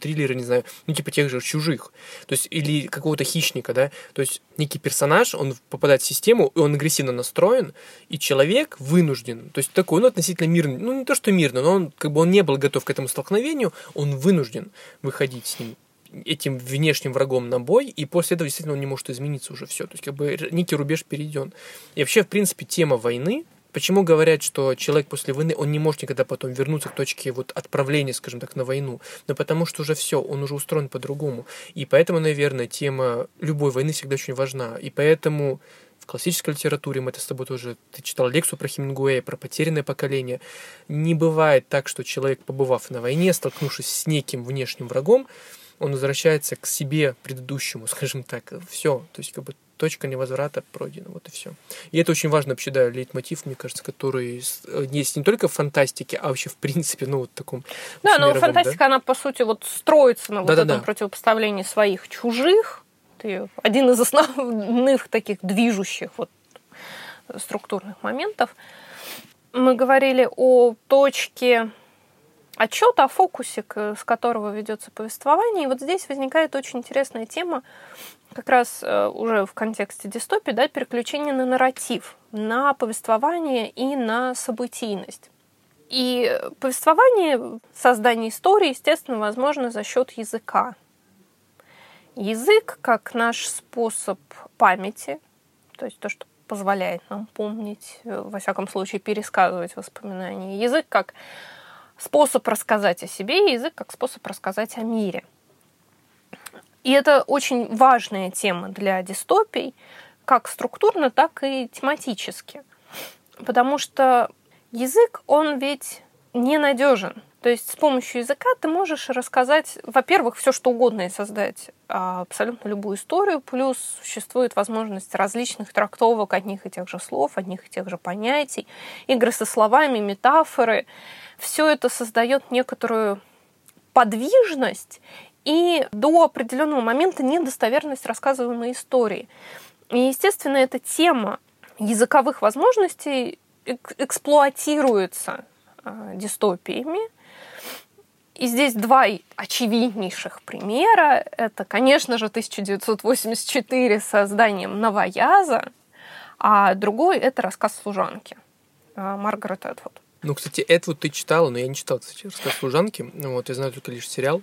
триллеры, не знаю, ну, типа тех же чужих. То есть, или какого-то хищника, да. То есть, некий персонаж, он попадает в систему, и он агрессивно настроен, и человек вынужден, то есть, такой, ну, относительно мирный, ну, не то, что мирно, но он, как бы, он не был готов к этому столкновению, он вынужден выходить с ним этим внешним врагом на бой, и после этого действительно он не может измениться уже все. То есть, как бы некий рубеж перейден. И вообще, в принципе, тема войны, Почему говорят, что человек после войны, он не может никогда потом вернуться к точке вот отправления, скажем так, на войну? Ну, потому что уже все, он уже устроен по-другому. И поэтому, наверное, тема любой войны всегда очень важна. И поэтому в классической литературе, мы это с тобой тоже, ты читал лекцию про Хемингуэя, про потерянное поколение, не бывает так, что человек, побывав на войне, столкнувшись с неким внешним врагом, он возвращается к себе предыдущему, скажем так, все. То есть, как бы точка невозврата пройдена, вот и все. И это очень важный вообще, да, лейтмотив, мне кажется, который э, есть не только в фантастике, а вообще в принципе, ну, вот таком Да, но фантастика, да? она, по сути, вот строится на вот да, этом да. противопоставлении своих чужих. Ты один из основных таких движущих вот структурных моментов. Мы говорили о точке отчета, о фокусе, с которого ведется повествование. И вот здесь возникает очень интересная тема как раз э, уже в контексте дистопии, да, переключение на нарратив, на повествование и на событийность. И повествование, создание истории, естественно, возможно за счет языка. Язык как наш способ памяти, то есть то, что позволяет нам помнить, э, во всяком случае, пересказывать воспоминания. Язык как способ рассказать о себе, язык как способ рассказать о мире – и это очень важная тема для дистопий, как структурно, так и тематически. Потому что язык, он ведь ненадежен. То есть с помощью языка ты можешь рассказать, во-первых, все что угодно и создать а, абсолютно любую историю, плюс существует возможность различных трактовок одних и тех же слов, одних и тех же понятий, игры со словами, метафоры. Все это создает некоторую подвижность и до определенного момента недостоверность рассказываемой истории. И, естественно, эта тема языковых возможностей эксплуатируется э, дистопиями. И здесь два очевиднейших примера. Это, конечно же, 1984 с созданием «Новояза», а другой — это рассказ служанки Маргарет Этвуд. Ну, кстати, Этвуд ты читала, но я не читал, кстати, рассказ служанки. Вот, я знаю только лишь сериал.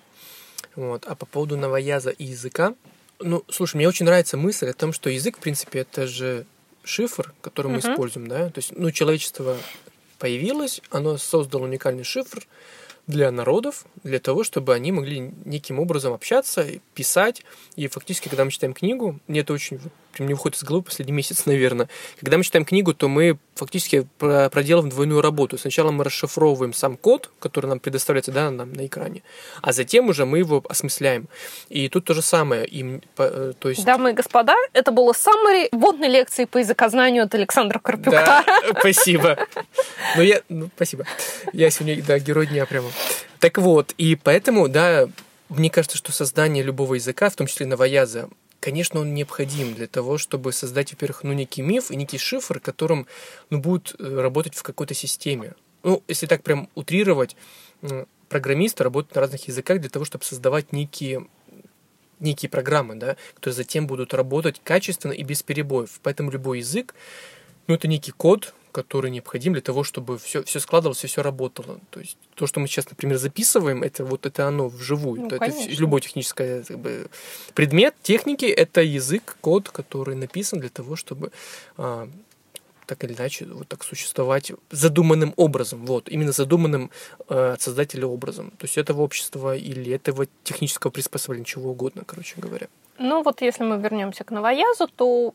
Вот. А по поводу новояза и языка, ну, слушай, мне очень нравится мысль о том, что язык, в принципе, это же шифр, который мы uh-huh. используем, да. То есть, ну, человечество появилось, оно создало уникальный шифр для народов, для того, чтобы они могли неким образом общаться, писать. И фактически, когда мы читаем книгу, мне это очень не выходит из головы последний месяц, наверное. Когда мы читаем книгу, то мы фактически проделываем двойную работу. Сначала мы расшифровываем сам код, который нам предоставляется да, нам на экране, а затем уже мы его осмысляем. И тут то же самое. И, э, то есть... Дамы и господа, это было самой вводной лекции по языкознанию от Александра Карпюка. Да, спасибо. Ну, я, ну, спасибо. Я сегодня, да, герой дня прямо. Так вот, и поэтому, да, мне кажется, что создание любого языка, в том числе новояза, конечно, он необходим для того, чтобы создать, во-первых, ну, некий миф и некий шифр, которым ну, будут э, работать в какой-то системе. Ну, если так прям утрировать, программисты работают на разных языках для того, чтобы создавать некие некие программы, да, которые затем будут работать качественно и без перебоев. Поэтому любой язык, ну, это некий код, который необходим для того, чтобы все, все складывалось и все работало. То есть то, что мы сейчас, например, записываем, это вот это оно вживую. Ну, это любой технический как бы, предмет техники это язык, код, который написан для того, чтобы а, так или иначе вот так существовать задуманным образом, вот, именно задуманным э, от создателя образом, то есть этого общества или этого технического приспособления, чего угодно, короче говоря. Ну вот если мы вернемся к новоязу, то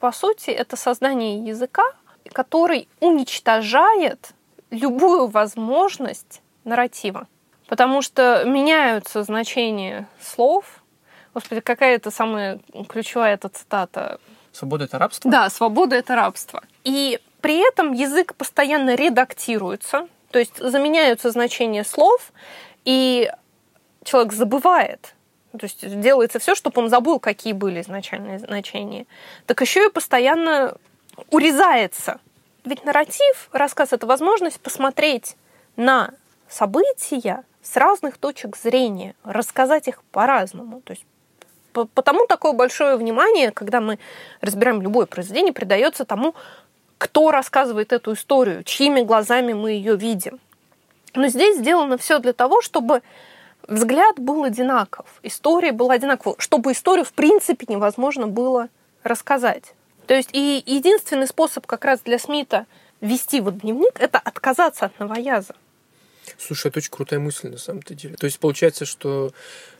по сути это создание языка, который уничтожает любую возможность нарратива. Потому что меняются значения слов. Господи, какая это самая ключевая эта цитата? Свобода — это рабство? Да, свобода — это рабство. И при этом язык постоянно редактируется, то есть заменяются значения слов, и человек забывает, то есть делается все, чтобы он забыл, какие были изначальные значения. Так еще и постоянно урезается. Ведь нарратив, рассказ — это возможность посмотреть на события с разных точек зрения, рассказать их по-разному. То есть потому такое большое внимание, когда мы разбираем любое произведение, придается тому, кто рассказывает эту историю, чьими глазами мы ее видим. Но здесь сделано все для того, чтобы взгляд был одинаков, история была одинакова, чтобы историю в принципе невозможно было рассказать. То есть и единственный способ как раз для Смита вести вот дневник – это отказаться от новояза. Слушай, это очень крутая мысль на самом-то деле. То есть получается, что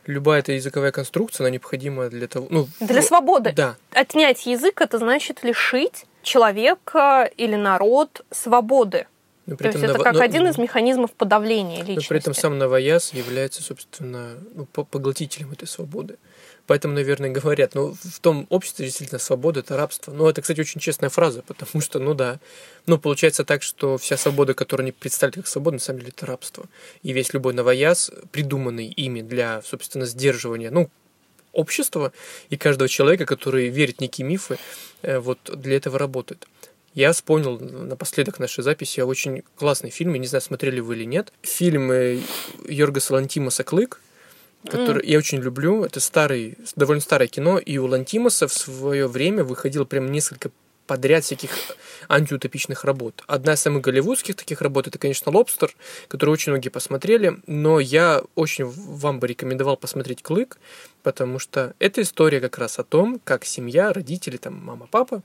любая эта языковая конструкция, она необходима для того... Ну, для свободы. Да. Отнять язык – это значит лишить человека или народ свободы. Но при То этом есть это как но... один из механизмов подавления личности. Но при этом сам новояз является, собственно, ну, поглотителем этой свободы. Поэтому, наверное, говорят, ну, в том обществе действительно свобода – это рабство. Ну, это, кстати, очень честная фраза, потому что, ну да, ну, получается так, что вся свобода, которую они представляют как свободу, на самом деле это рабство. И весь любой новояз, придуманный ими для, собственно, сдерживания, ну, общества и каждого человека, который верит в некие мифы, э, вот для этого работает. Я вспомнил напоследок нашей записи очень классный фильм, я не знаю, смотрели вы или нет. Фильм э, Йоргаса Лантимаса «Клык», который mm. я очень люблю. Это старый, довольно старое кино, и у Лантимоса в свое время выходило прям несколько подряд всяких антиутопичных работ. Одна из самых голливудских таких работ это, конечно, «Лобстер», которую очень многие посмотрели, но я очень вам бы рекомендовал посмотреть «Клык», потому что это история как раз о том, как семья, родители, там, мама, папа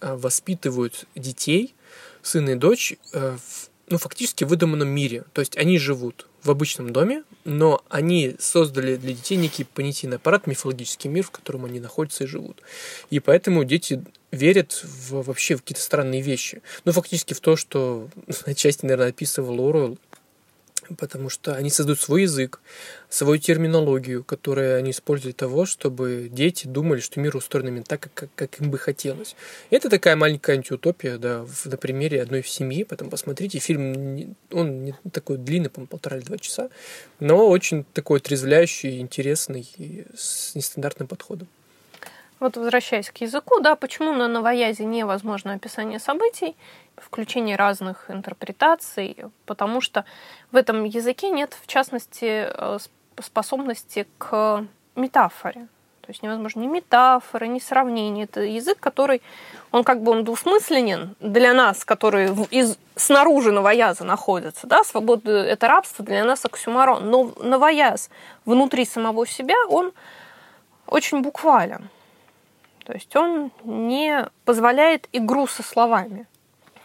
воспитывают детей, сына и дочь э, в ну, фактически выдуманном мире. То есть они живут в обычном доме, но они создали для детей некий понятийный аппарат, мифологический мир, в котором они находятся и живут. И поэтому дети верят в, вообще в какие-то странные вещи. Ну, фактически в то, что отчасти, наверное, описывал Оруэлл, потому что они создают свой язык, свою терминологию, которую они используют для того, чтобы дети думали, что мир устроен именно так, как, как им бы хотелось. Это такая маленькая антиутопия, да, в, на примере одной семьи, потом посмотрите, фильм, он не такой длинный, по-моему, полтора или два часа, но очень такой отрезвляющий, интересный и с нестандартным подходом. Вот возвращаясь к языку, да, почему на новоязе невозможно описание событий, включение разных интерпретаций, потому что в этом языке нет, в частности, э, способности к метафоре. То есть невозможно ни метафоры, ни сравнения. Это язык, который, он как бы он двусмысленен для нас, которые из, снаружи новояза находятся. Да? Свобода – это рабство, для нас оксюмарон. Но новояз внутри самого себя, он очень буквален. То есть он не позволяет игру со словами.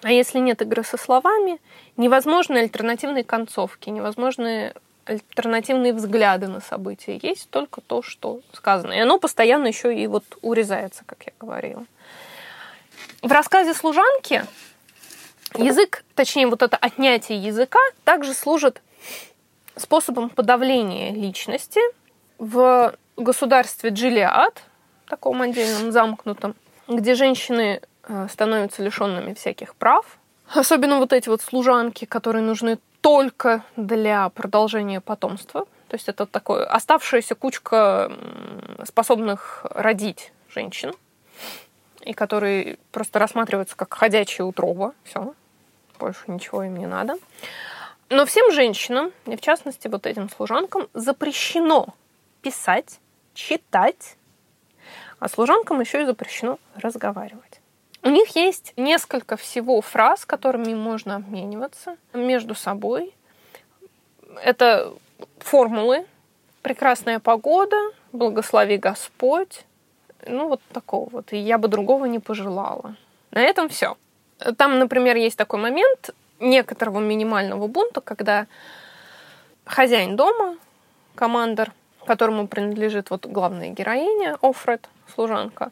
А если нет игры со словами, невозможны альтернативные концовки, невозможны альтернативные взгляды на события. Есть только то, что сказано. И оно постоянно еще и вот урезается, как я говорила. В рассказе «Служанки» язык, точнее, вот это отнятие языка также служит способом подавления личности. В государстве Джилиад, таком отдельном замкнутом, где женщины э, становятся лишенными всяких прав, особенно вот эти вот служанки, которые нужны только для продолжения потомства. То есть это такое оставшаяся кучка способных родить женщин, и которые просто рассматриваются как ходячие утроба. Все, больше ничего им не надо. Но всем женщинам, и в частности вот этим служанкам, запрещено писать, читать, а служанкам еще и запрещено разговаривать. У них есть несколько всего фраз, которыми можно обмениваться между собой. Это формулы «прекрасная погода», «благослови Господь», ну вот такого вот. И я бы другого не пожелала. На этом все. Там, например, есть такой момент некоторого минимального бунта, когда хозяин дома, командор, которому принадлежит вот главная героиня, Офред, служанка,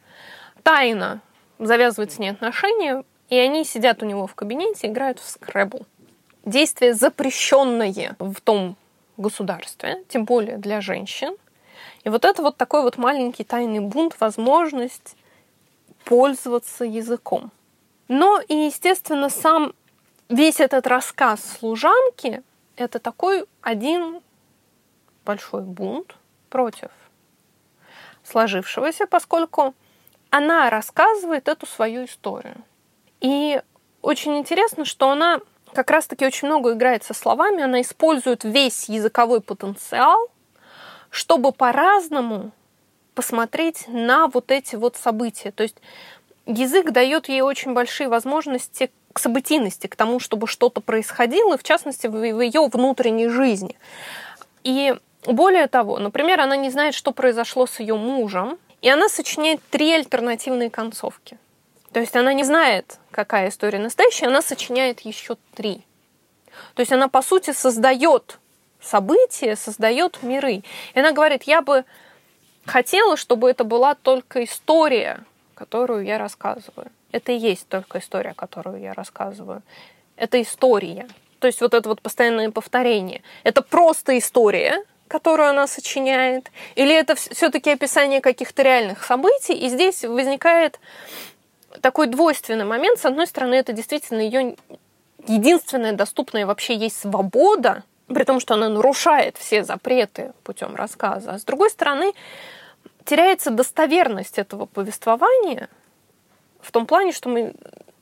тайно завязывает с ней отношения, и они сидят у него в кабинете, играют в скребл. Действие запрещенное в том государстве, тем более для женщин. И вот это вот такой вот маленький тайный бунт, возможность пользоваться языком. Но и, естественно, сам весь этот рассказ служанки — это такой один большой бунт против сложившегося, поскольку она рассказывает эту свою историю. И очень интересно, что она как раз-таки очень много играет со словами, она использует весь языковой потенциал, чтобы по-разному посмотреть на вот эти вот события. То есть язык дает ей очень большие возможности к событийности, к тому, чтобы что-то происходило, в частности, в ее внутренней жизни. И более того, например, она не знает, что произошло с ее мужем, и она сочиняет три альтернативные концовки. То есть она не знает, какая история настоящая, она сочиняет еще три. То есть она, по сути, создает события, создает миры. И она говорит, я бы хотела, чтобы это была только история, которую я рассказываю. Это и есть только история, которую я рассказываю. Это история. То есть вот это вот постоянное повторение. Это просто история, которую она сочиняет, или это все-таки описание каких-то реальных событий, и здесь возникает такой двойственный момент. С одной стороны, это действительно ее единственная доступная вообще есть свобода, при том, что она нарушает все запреты путем рассказа. А с другой стороны, теряется достоверность этого повествования в том плане, что мы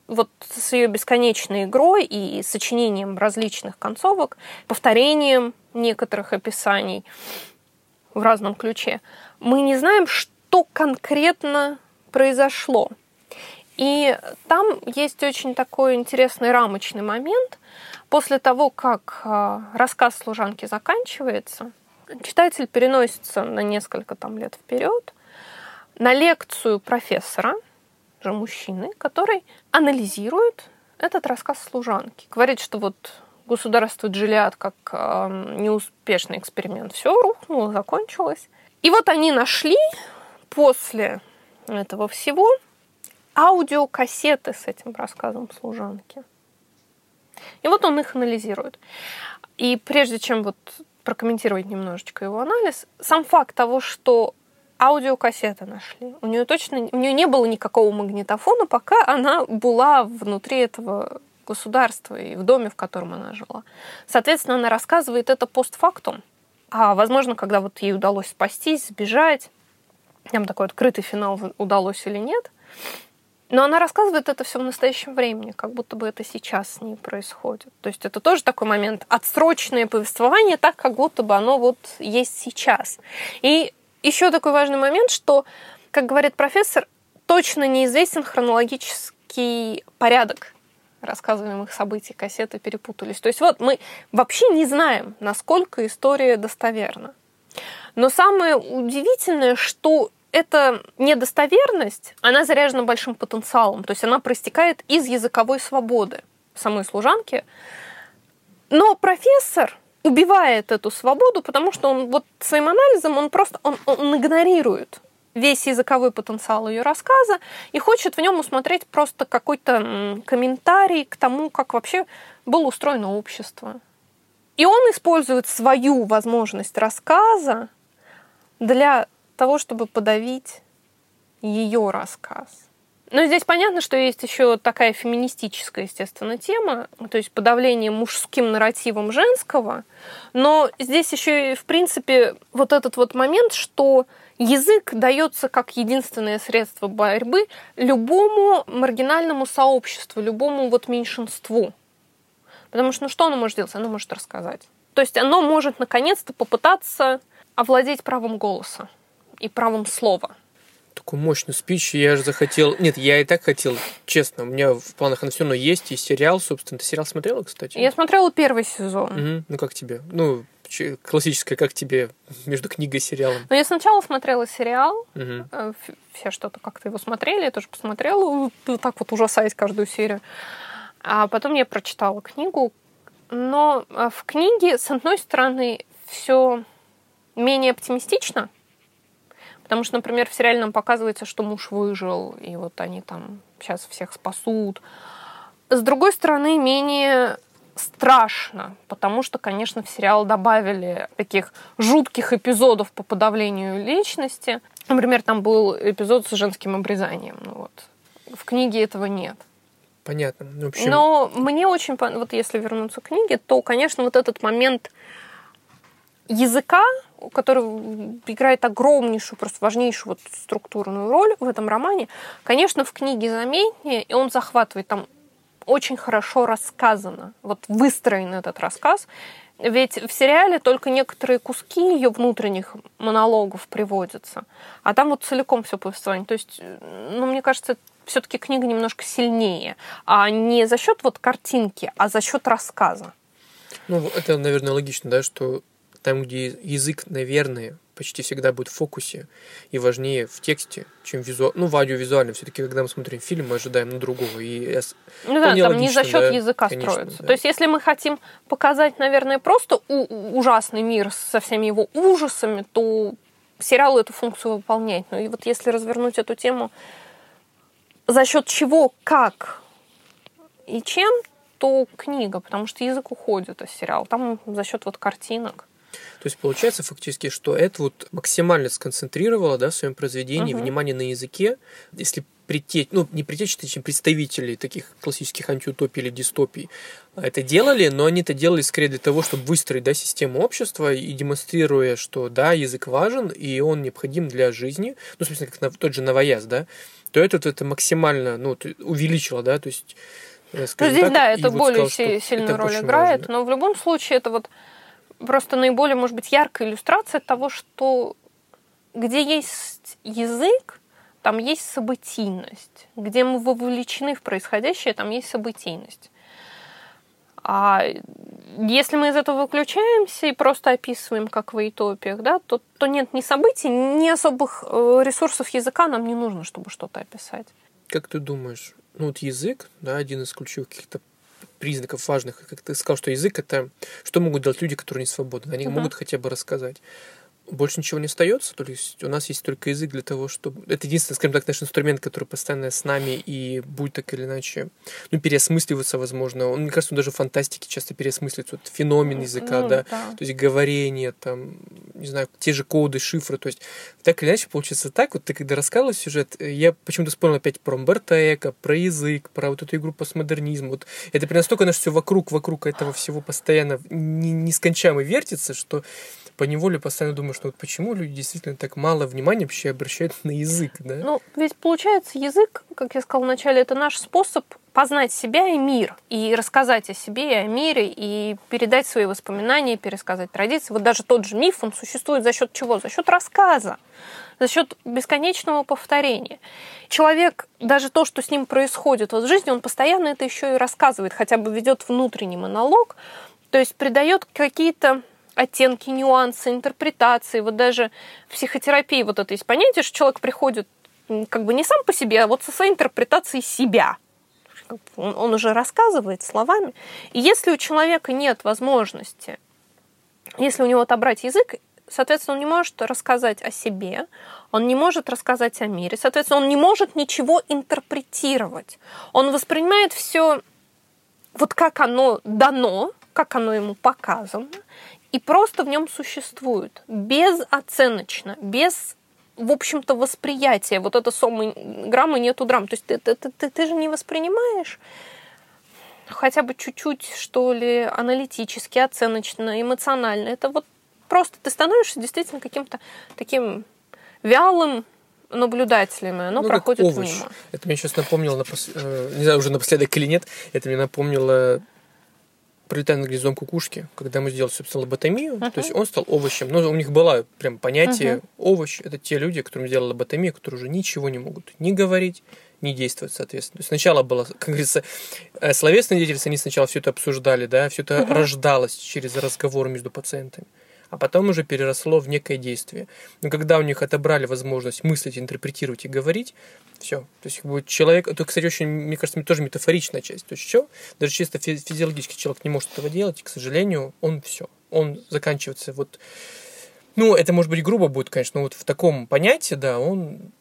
вот с ее бесконечной игрой и сочинением различных концовок, повторением некоторых описаний в разном ключе, мы не знаем, что конкретно произошло. И там есть очень такой интересный рамочный момент. После того, как а, рассказ служанки заканчивается, читатель переносится на несколько там лет вперед на лекцию профессора, же мужчины, который анализирует этот рассказ служанки. Говорит, что вот государство Джилиад как э, неуспешный эксперимент. Все рухнуло, закончилось. И вот они нашли после этого всего аудиокассеты с этим рассказом служанки. И вот он их анализирует. И прежде чем вот прокомментировать немножечко его анализ, сам факт того, что аудиокассеты нашли. У нее точно у нее не было никакого магнитофона, пока она была внутри этого государства и в доме, в котором она жила. Соответственно, она рассказывает это постфактум. А возможно, когда вот ей удалось спастись, сбежать, там такой открытый финал удалось или нет. Но она рассказывает это все в настоящем времени, как будто бы это сейчас с ней происходит. То есть это тоже такой момент отсрочное повествование, так как будто бы оно вот есть сейчас. И еще такой важный момент, что, как говорит профессор, точно неизвестен хронологический порядок рассказываемых событий, кассеты перепутались. То есть вот мы вообще не знаем, насколько история достоверна. Но самое удивительное, что эта недостоверность, она заряжена большим потенциалом, то есть она проистекает из языковой свободы самой служанки. Но профессор убивает эту свободу, потому что он вот своим анализом он просто он, он игнорирует весь языковой потенциал ее рассказа и хочет в нем усмотреть просто какой-то комментарий к тому, как вообще было устроено общество. И он использует свою возможность рассказа для того, чтобы подавить ее рассказ. Но здесь понятно, что есть еще такая феминистическая, естественно, тема, то есть подавление мужским нарративом женского. Но здесь еще и, в принципе, вот этот вот момент, что язык дается как единственное средство борьбы любому маргинальному сообществу, любому вот меньшинству. Потому что ну что оно может делать? Оно может рассказать. То есть оно может наконец-то попытаться овладеть правом голоса и правом слова. Такой мощный спич, я же захотел... Нет, я и так хотел, честно, у меня в планах оно все равно есть, и сериал, собственно. Ты сериал смотрела, кстати? Я смотрела первый сезон. Угу. Ну, как тебе? Ну, классическая, как тебе между книгой и сериалом? Ну, я сначала смотрела сериал, угу. все что-то как-то его смотрели, я тоже посмотрела, вот так вот ужасаясь каждую серию. А потом я прочитала книгу, но э, в книге, с одной стороны, все менее оптимистично, потому что, например, в сериале нам показывается, что муж выжил, и вот они там сейчас всех спасут. С другой стороны, менее страшно, потому что, конечно, в сериал добавили таких жутких эпизодов по подавлению личности. Например, там был эпизод с женским обрезанием. Ну, вот. В книге этого нет. Понятно. В общем... Но мне очень, вот если вернуться к книге, то, конечно, вот этот момент языка, который играет огромнейшую, просто важнейшую вот структурную роль в этом романе, конечно, в книге заметнее, и он захватывает там очень хорошо рассказано, вот выстроен этот рассказ. Ведь в сериале только некоторые куски ее внутренних монологов приводятся, а там вот целиком все повествование. То есть, ну, мне кажется, все-таки книга немножко сильнее, а не за счет вот картинки, а за счет рассказа. Ну, это, наверное, логично, да, что там, где язык, наверное, почти всегда будет в фокусе и важнее в тексте, чем визуал. Ну, в аудиовизуально все-таки, когда мы смотрим фильм, мы ожидаем на другого. И ну да, там не за счет да, языка конечно, строится. Да. То есть, если мы хотим показать, наверное, просто ужасный мир со всеми его ужасами, то сериал эту функцию выполняет. Ну и вот если развернуть эту тему за счет чего, как и чем, то книга, потому что язык уходит из сериала. Там за счет вот картинок. То есть получается фактически, что это вот максимально сконцентрировало да, в своем произведении угу. внимание на языке. Если притечь, ну, не притечь, чем представителей таких классических антиутопий или дистопий это делали, но они это делали скорее для того, чтобы выстроить да, систему общества и демонстрируя, что да, язык важен, и он необходим для жизни, ну, собственно, как на, тот же новояз, да, то это, это максимально ну, увеличило, да, то есть э, ну, здесь, так, да, это вот более сказал, сильную роль играет, важно. но в любом случае это вот просто наиболее, может быть, яркая иллюстрация того, что где есть язык, там есть событийность. Где мы вовлечены в происходящее, там есть событийность. А если мы из этого выключаемся и просто описываем, как в утопиях, да, то, то нет ни событий, ни особых э, ресурсов языка нам не нужно, чтобы что-то описать. Как ты думаешь, ну вот язык, да, один из ключевых каких-то признаков важных, как ты сказал, что язык это что могут делать люди, которые не свободны, они uh-huh. могут хотя бы рассказать больше ничего не остается, то есть у нас есть только язык для того, чтобы... Это единственный, скажем так, наш инструмент, который постоянно с нами и будет так или иначе, ну, переосмысливаться, возможно. Он, мне кажется, он даже в фантастике часто переосмысливается. Вот феномен языка, ну, да? да, то есть говорение, там, не знаю, те же коды, шифры, то есть так или иначе получится так. Вот ты когда рассказывал сюжет, я почему-то вспомнил опять про Умберто Эко, про язык, про вот эту игру постмодернизм. Вот это прям настолько наш все вокруг, вокруг этого всего постоянно нескончаемо вертится, что по неволе постоянно думаю, что вот почему люди действительно так мало внимания вообще обращают на язык, да? Ну, ведь получается, язык, как я сказала вначале, это наш способ познать себя и мир, и рассказать о себе и о мире, и передать свои воспоминания, пересказать традиции. Вот даже тот же миф, он существует за счет чего? За счет рассказа, за счет бесконечного повторения. Человек, даже то, что с ним происходит вот в жизни, он постоянно это еще и рассказывает, хотя бы ведет внутренний монолог, то есть придает какие-то оттенки, нюансы, интерпретации. Вот даже в психотерапии вот это есть понятие, что человек приходит как бы не сам по себе, а вот со своей интерпретацией себя. Он, он уже рассказывает словами. И если у человека нет возможности если у него отобрать язык, соответственно, он не может рассказать о себе, он не может рассказать о мире, соответственно, он не может ничего интерпретировать. Он воспринимает все вот как оно дано, как оно ему показано, и просто в нем существует, безоценочно, без в общем-то, восприятия. Вот это сомы граммы нету драм. То есть ты, ты, ты, ты же не воспринимаешь хотя бы чуть-чуть, что ли, аналитически, оценочно, эмоционально. Это вот просто ты становишься действительно каким-то таким вялым наблюдателем, и оно ну, проходит мимо. Это мне сейчас напомнило, напос... Э, не знаю, уже напоследок или нет, это мне напомнило пролетая над гнездом кукушки, когда мы сделали, собственно, лоботомию, uh-huh. то есть он стал овощем. Но у них было прям понятие uh-huh. овощ. Это те люди, которым сделали лоботомию, которые уже ничего не могут ни говорить, не действовать, соответственно. То есть сначала было, как говорится, э, словесная деятельность, они сначала все это обсуждали, да, все это uh-huh. рождалось через разговор между пациентами а потом уже переросло в некое действие. Но когда у них отобрали возможность мыслить, интерпретировать и говорить, все. То есть, как человек, это, кстати, очень, мне кажется, тоже метафоричная часть. То есть, что? Даже чисто физиологически человек не может этого делать, и, к сожалению, он все. Он заканчивается вот... Ну, это, может быть, грубо будет, конечно, но вот в таком понятии, да, он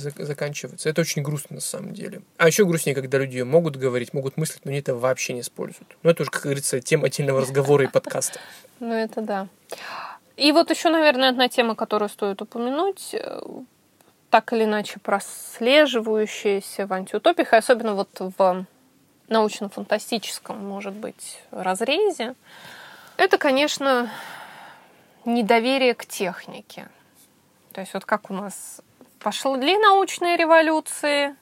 заканчивается. Это очень грустно на самом деле. А еще грустнее, когда люди могут говорить, могут мыслить, но они это вообще не используют. Но это уже, как говорится, тема отдельного разговора и подкаста. Ну, это да. И вот еще, наверное, одна тема, которую стоит упомянуть, э, так или иначе прослеживающаяся в антиутопиях, и особенно вот в научно-фантастическом, может быть, разрезе, это, конечно, недоверие к технике. То есть вот как у нас пошли научные революции,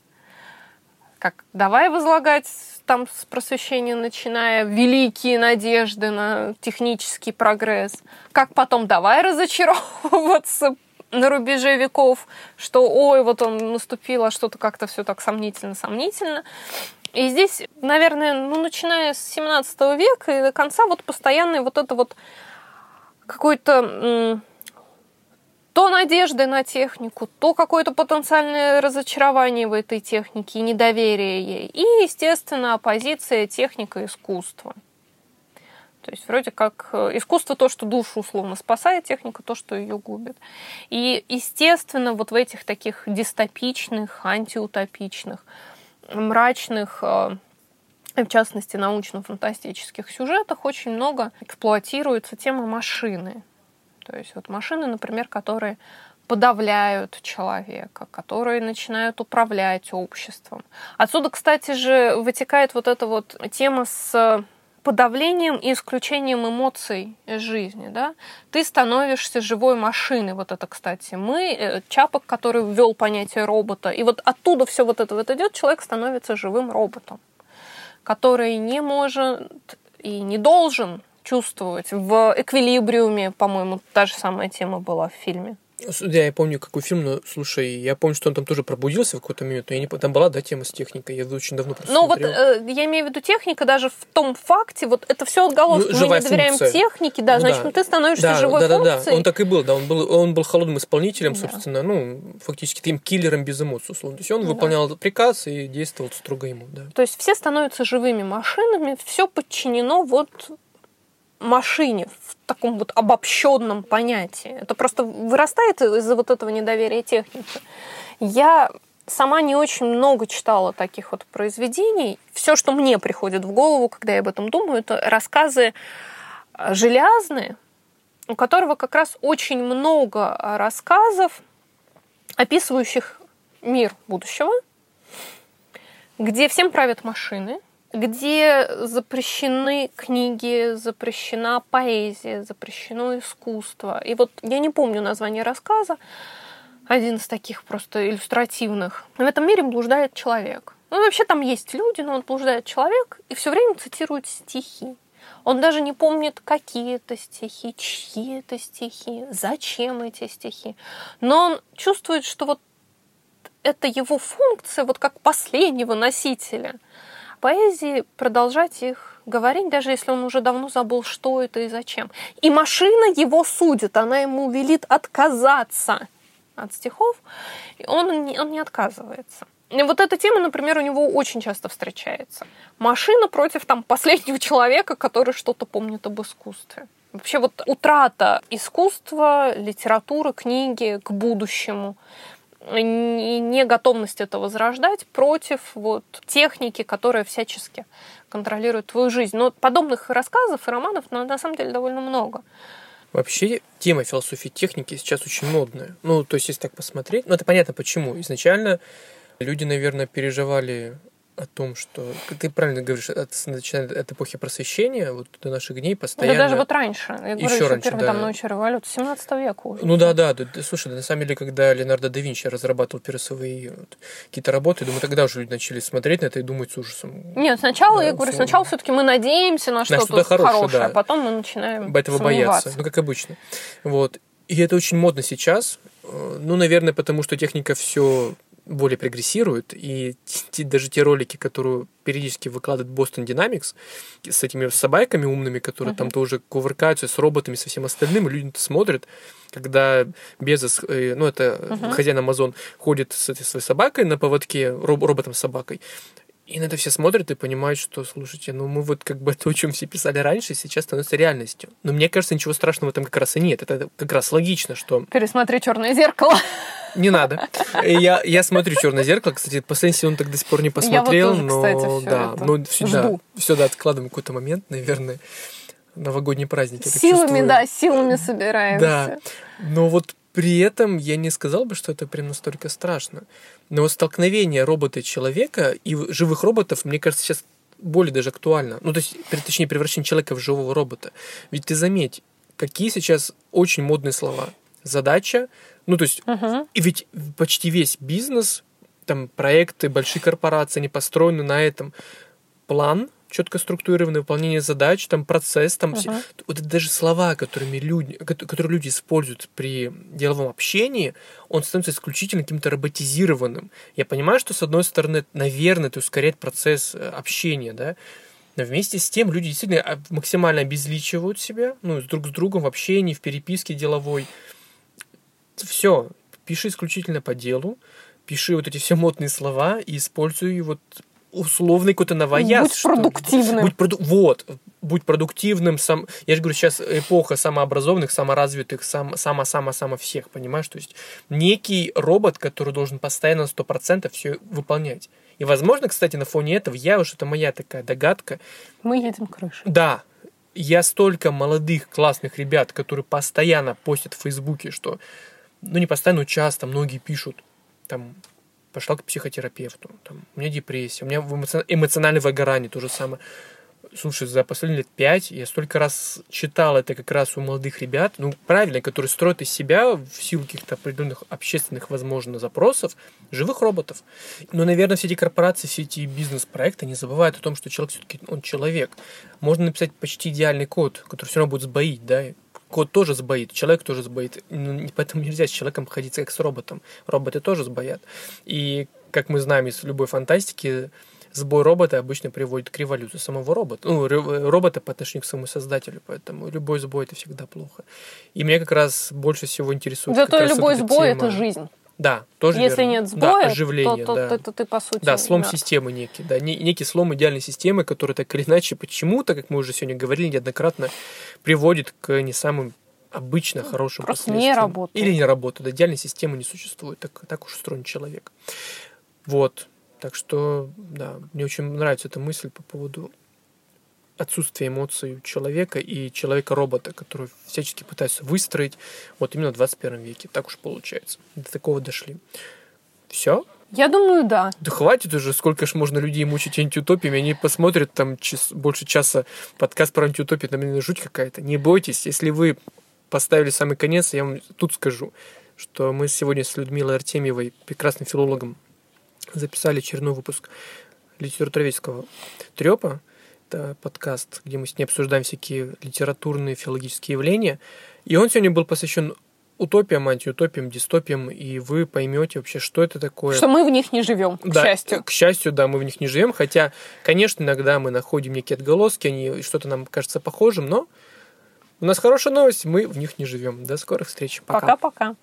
как давай возлагать там с просвещения начиная великие надежды на технический прогресс, как потом давай разочаровываться на рубеже веков, что ой, вот он наступил, а что-то как-то все так сомнительно-сомнительно. И здесь, наверное, ну, начиная с 17 века и до конца вот постоянный вот это вот какой-то то надежды на технику, то какое-то потенциальное разочарование в этой технике и недоверие ей. И, естественно, оппозиция техника-искусство. То есть вроде как э, искусство то, что душу условно спасает, техника то, что ее губит. И, естественно, вот в этих таких дистопичных, антиутопичных, мрачных, э, в частности, научно-фантастических сюжетах очень много эксплуатируется тема машины. То есть вот машины, например, которые подавляют человека, которые начинают управлять обществом. Отсюда, кстати же, вытекает вот эта вот тема с подавлением и исключением эмоций из жизни, да, ты становишься живой машиной. Вот это, кстати, мы, э, Чапок, который ввел понятие робота, и вот оттуда все вот это вот идет, человек становится живым роботом, который не может и не должен чувствовать в эквилибриуме, по-моему, та же самая тема была в фильме. Я, я помню, какой фильм, но слушай, я помню, что он там тоже пробудился в какой-то момент, но я не там была, да, тема с техникой, я очень давно просто Ну вот э, я имею в виду техника даже в том факте, вот это все отголоски, ну, мы не доверяем функция. технике, да, ну, значит, да. ты становишься да, живой да, да, Да, он так и был, да, он был, он был холодным исполнителем, да. собственно, ну, фактически таким киллером без эмоций, условно. То есть он да. выполнял приказ и действовал строго ему, да. То есть все становятся живыми машинами, все подчинено вот машине в таком вот обобщенном понятии. Это просто вырастает из-за вот этого недоверия техники. Я сама не очень много читала таких вот произведений. Все, что мне приходит в голову, когда я об этом думаю, это рассказы э, железные, у которого как раз очень много рассказов, описывающих мир будущего, где всем правят машины, где запрещены книги, запрещена поэзия, запрещено искусство. И вот я не помню название рассказа, один из таких просто иллюстративных. В этом мире блуждает человек. Ну, вообще там есть люди, но он блуждает человек и все время цитирует стихи. Он даже не помнит, какие это стихи, чьи это стихи, зачем эти стихи. Но он чувствует, что вот это его функция, вот как последнего носителя – поэзии продолжать их говорить, даже если он уже давно забыл, что это и зачем. И машина его судит, она ему велит отказаться от стихов, и он, он не отказывается. И вот эта тема, например, у него очень часто встречается. Машина против там последнего человека, который что-то помнит об искусстве. Вообще вот утрата искусства, литературы, книги к будущему не готовность это возрождать против вот техники, которая всячески контролирует твою жизнь. Но подобных рассказов и романов на, на самом деле довольно много. Вообще тема философии техники сейчас очень модная. Ну, то есть, если так посмотреть, ну, это понятно почему. Изначально люди, наверное, переживали о том, что ты правильно говоришь, от, начиная от эпохи просвещения, вот до наших дней постоянно. Да даже вот раньше. Я говорю, еще, еще раньше, первый, да. там научная революция, 17 века уже. Ну да, да, да. Слушай, да, на самом деле, когда Леонардо да Винчи разрабатывал свои вот, какие-то работы, думаю, тогда уже люди начали смотреть на это и думать с ужасом. Нет, сначала, да, я говорю, сначала все-таки мы надеемся на что-то, что хорошее, хорошее да. а потом мы начинаем этого бояться. Ну, как обычно. Вот. И это очень модно сейчас. Э, ну, наверное, потому что техника все более прогрессирует, и те, даже те ролики, которые периодически выкладывает Boston Dynamics с этими собаками умными, которые uh-huh. там тоже кувыркаются, с роботами, со всем остальным, люди смотрят, когда Безос, э, ну это uh-huh. хозяин Амазон, ходит с этой своей собакой на поводке, роб- роботом-собакой, и на это все смотрят и понимают, что, слушайте, ну мы вот как бы то, о чем все писали раньше, сейчас становится реальностью. Но мне кажется, ничего страшного там как раз и нет. Это как раз логично, что... Пересмотри черное зеркало. Не надо. Я, я смотрю черное зеркало. Кстати, последний сезон так до сих пор не посмотрел, вот тоже, но кстати, да, но всегда, Жду. все да, откладываем какой-то момент, наверное новогодние праздники. Силами, да, силами собираемся. Да. Но вот при этом я не сказал бы, что это прям настолько страшно. Но столкновение робота и человека и живых роботов, мне кажется, сейчас более даже актуально. Ну, то есть, точнее, превращение человека в живого робота. Ведь ты заметь, какие сейчас очень модные слова. Задача, ну, то есть, uh-huh. и ведь почти весь бизнес, там, проекты, большие корпорации, они построены на этом. План, четко структурированное выполнение задач, там процесс, там uh-huh. все, вот это даже слова, которыми люди, которые люди используют при деловом общении, он становится исключительно каким-то роботизированным. Я понимаю, что с одной стороны, наверное, это ускоряет процесс э, общения, да, но вместе с тем люди действительно максимально обезличивают себя, ну, друг с другом в общении, в переписке деловой. Все, пиши исключительно по делу, пиши вот эти все модные слова и используй вот условный какой-то новояз. Будь продуктивным. Будь проду... Вот, будь продуктивным. Сам... Я же говорю, сейчас эпоха самообразованных, саморазвитых, сам... само-само-само всех, понимаешь? То есть некий робот, который должен постоянно на 100% все выполнять. И, возможно, кстати, на фоне этого, я уж, это моя такая догадка. Мы едем крышей. Да, я столько молодых классных ребят, которые постоянно постят в Фейсбуке, что, ну не постоянно, но часто многие пишут, там, пошла к психотерапевту, там, у меня депрессия, у меня эмоциональное выгорание, то же самое. Слушай, за последние лет пять я столько раз читал это как раз у молодых ребят, ну, правильно, которые строят из себя в силу каких-то определенных общественных, возможно, запросов живых роботов. Но, наверное, все эти корпорации, все эти бизнес-проекты не забывают о том, что человек все-таки, он человек. Можно написать почти идеальный код, который все равно будет сбоить, да, код тоже сбоит, человек тоже сбоит. Ну, поэтому нельзя с человеком ходить как с роботом. Роботы тоже сбоят. И, как мы знаем из любой фантастики, сбой робота обычно приводит к революции самого робота. Ну, робота по отношению к своему создателю. Поэтому любой сбой это всегда плохо. И меня как раз больше всего интересует. Зато любой сбой тема... это жизнь. Да, тоже Если верно. нет сбоя, да, оживление, то, то, то, то, то ты, по сути... Да, слом да. системы некий, да, некий слом идеальной системы, который так или иначе почему-то, как мы уже сегодня говорили неоднократно, приводит к не самым обычно хорошим Просто последствиям. не работает. Или не работает. Идеальной системы не существует. Так, так уж устроен человек. Вот. Так что, да, мне очень нравится эта мысль по поводу отсутствия эмоций у человека и человека-робота, который всячески пытается выстроить вот именно в 21 веке. Так уж получается. До такого дошли. Все? Я думаю, да. Да хватит уже, сколько ж можно людей мучить антиутопиями. Они посмотрят там час, больше часа подкаст про антиутопию, там, наверное, жуть какая-то. Не бойтесь, если вы поставили самый конец, я вам тут скажу, что мы сегодня с Людмилой Артемьевой, прекрасным филологом, записали очередной выпуск литературоведческого трепа. Это подкаст, где мы с ней обсуждаем всякие литературные, филологические явления. И он сегодня был посвящен утопиям, антиутопиям, дистопиям, и вы поймете вообще, что это такое. Что мы в них не живем, к да, счастью. К счастью, да, мы в них не живем. Хотя, конечно, иногда мы находим некие отголоски, они что-то нам кажется похожим, но у нас хорошая новость, мы в них не живем. До скорых встреч. Пока-пока.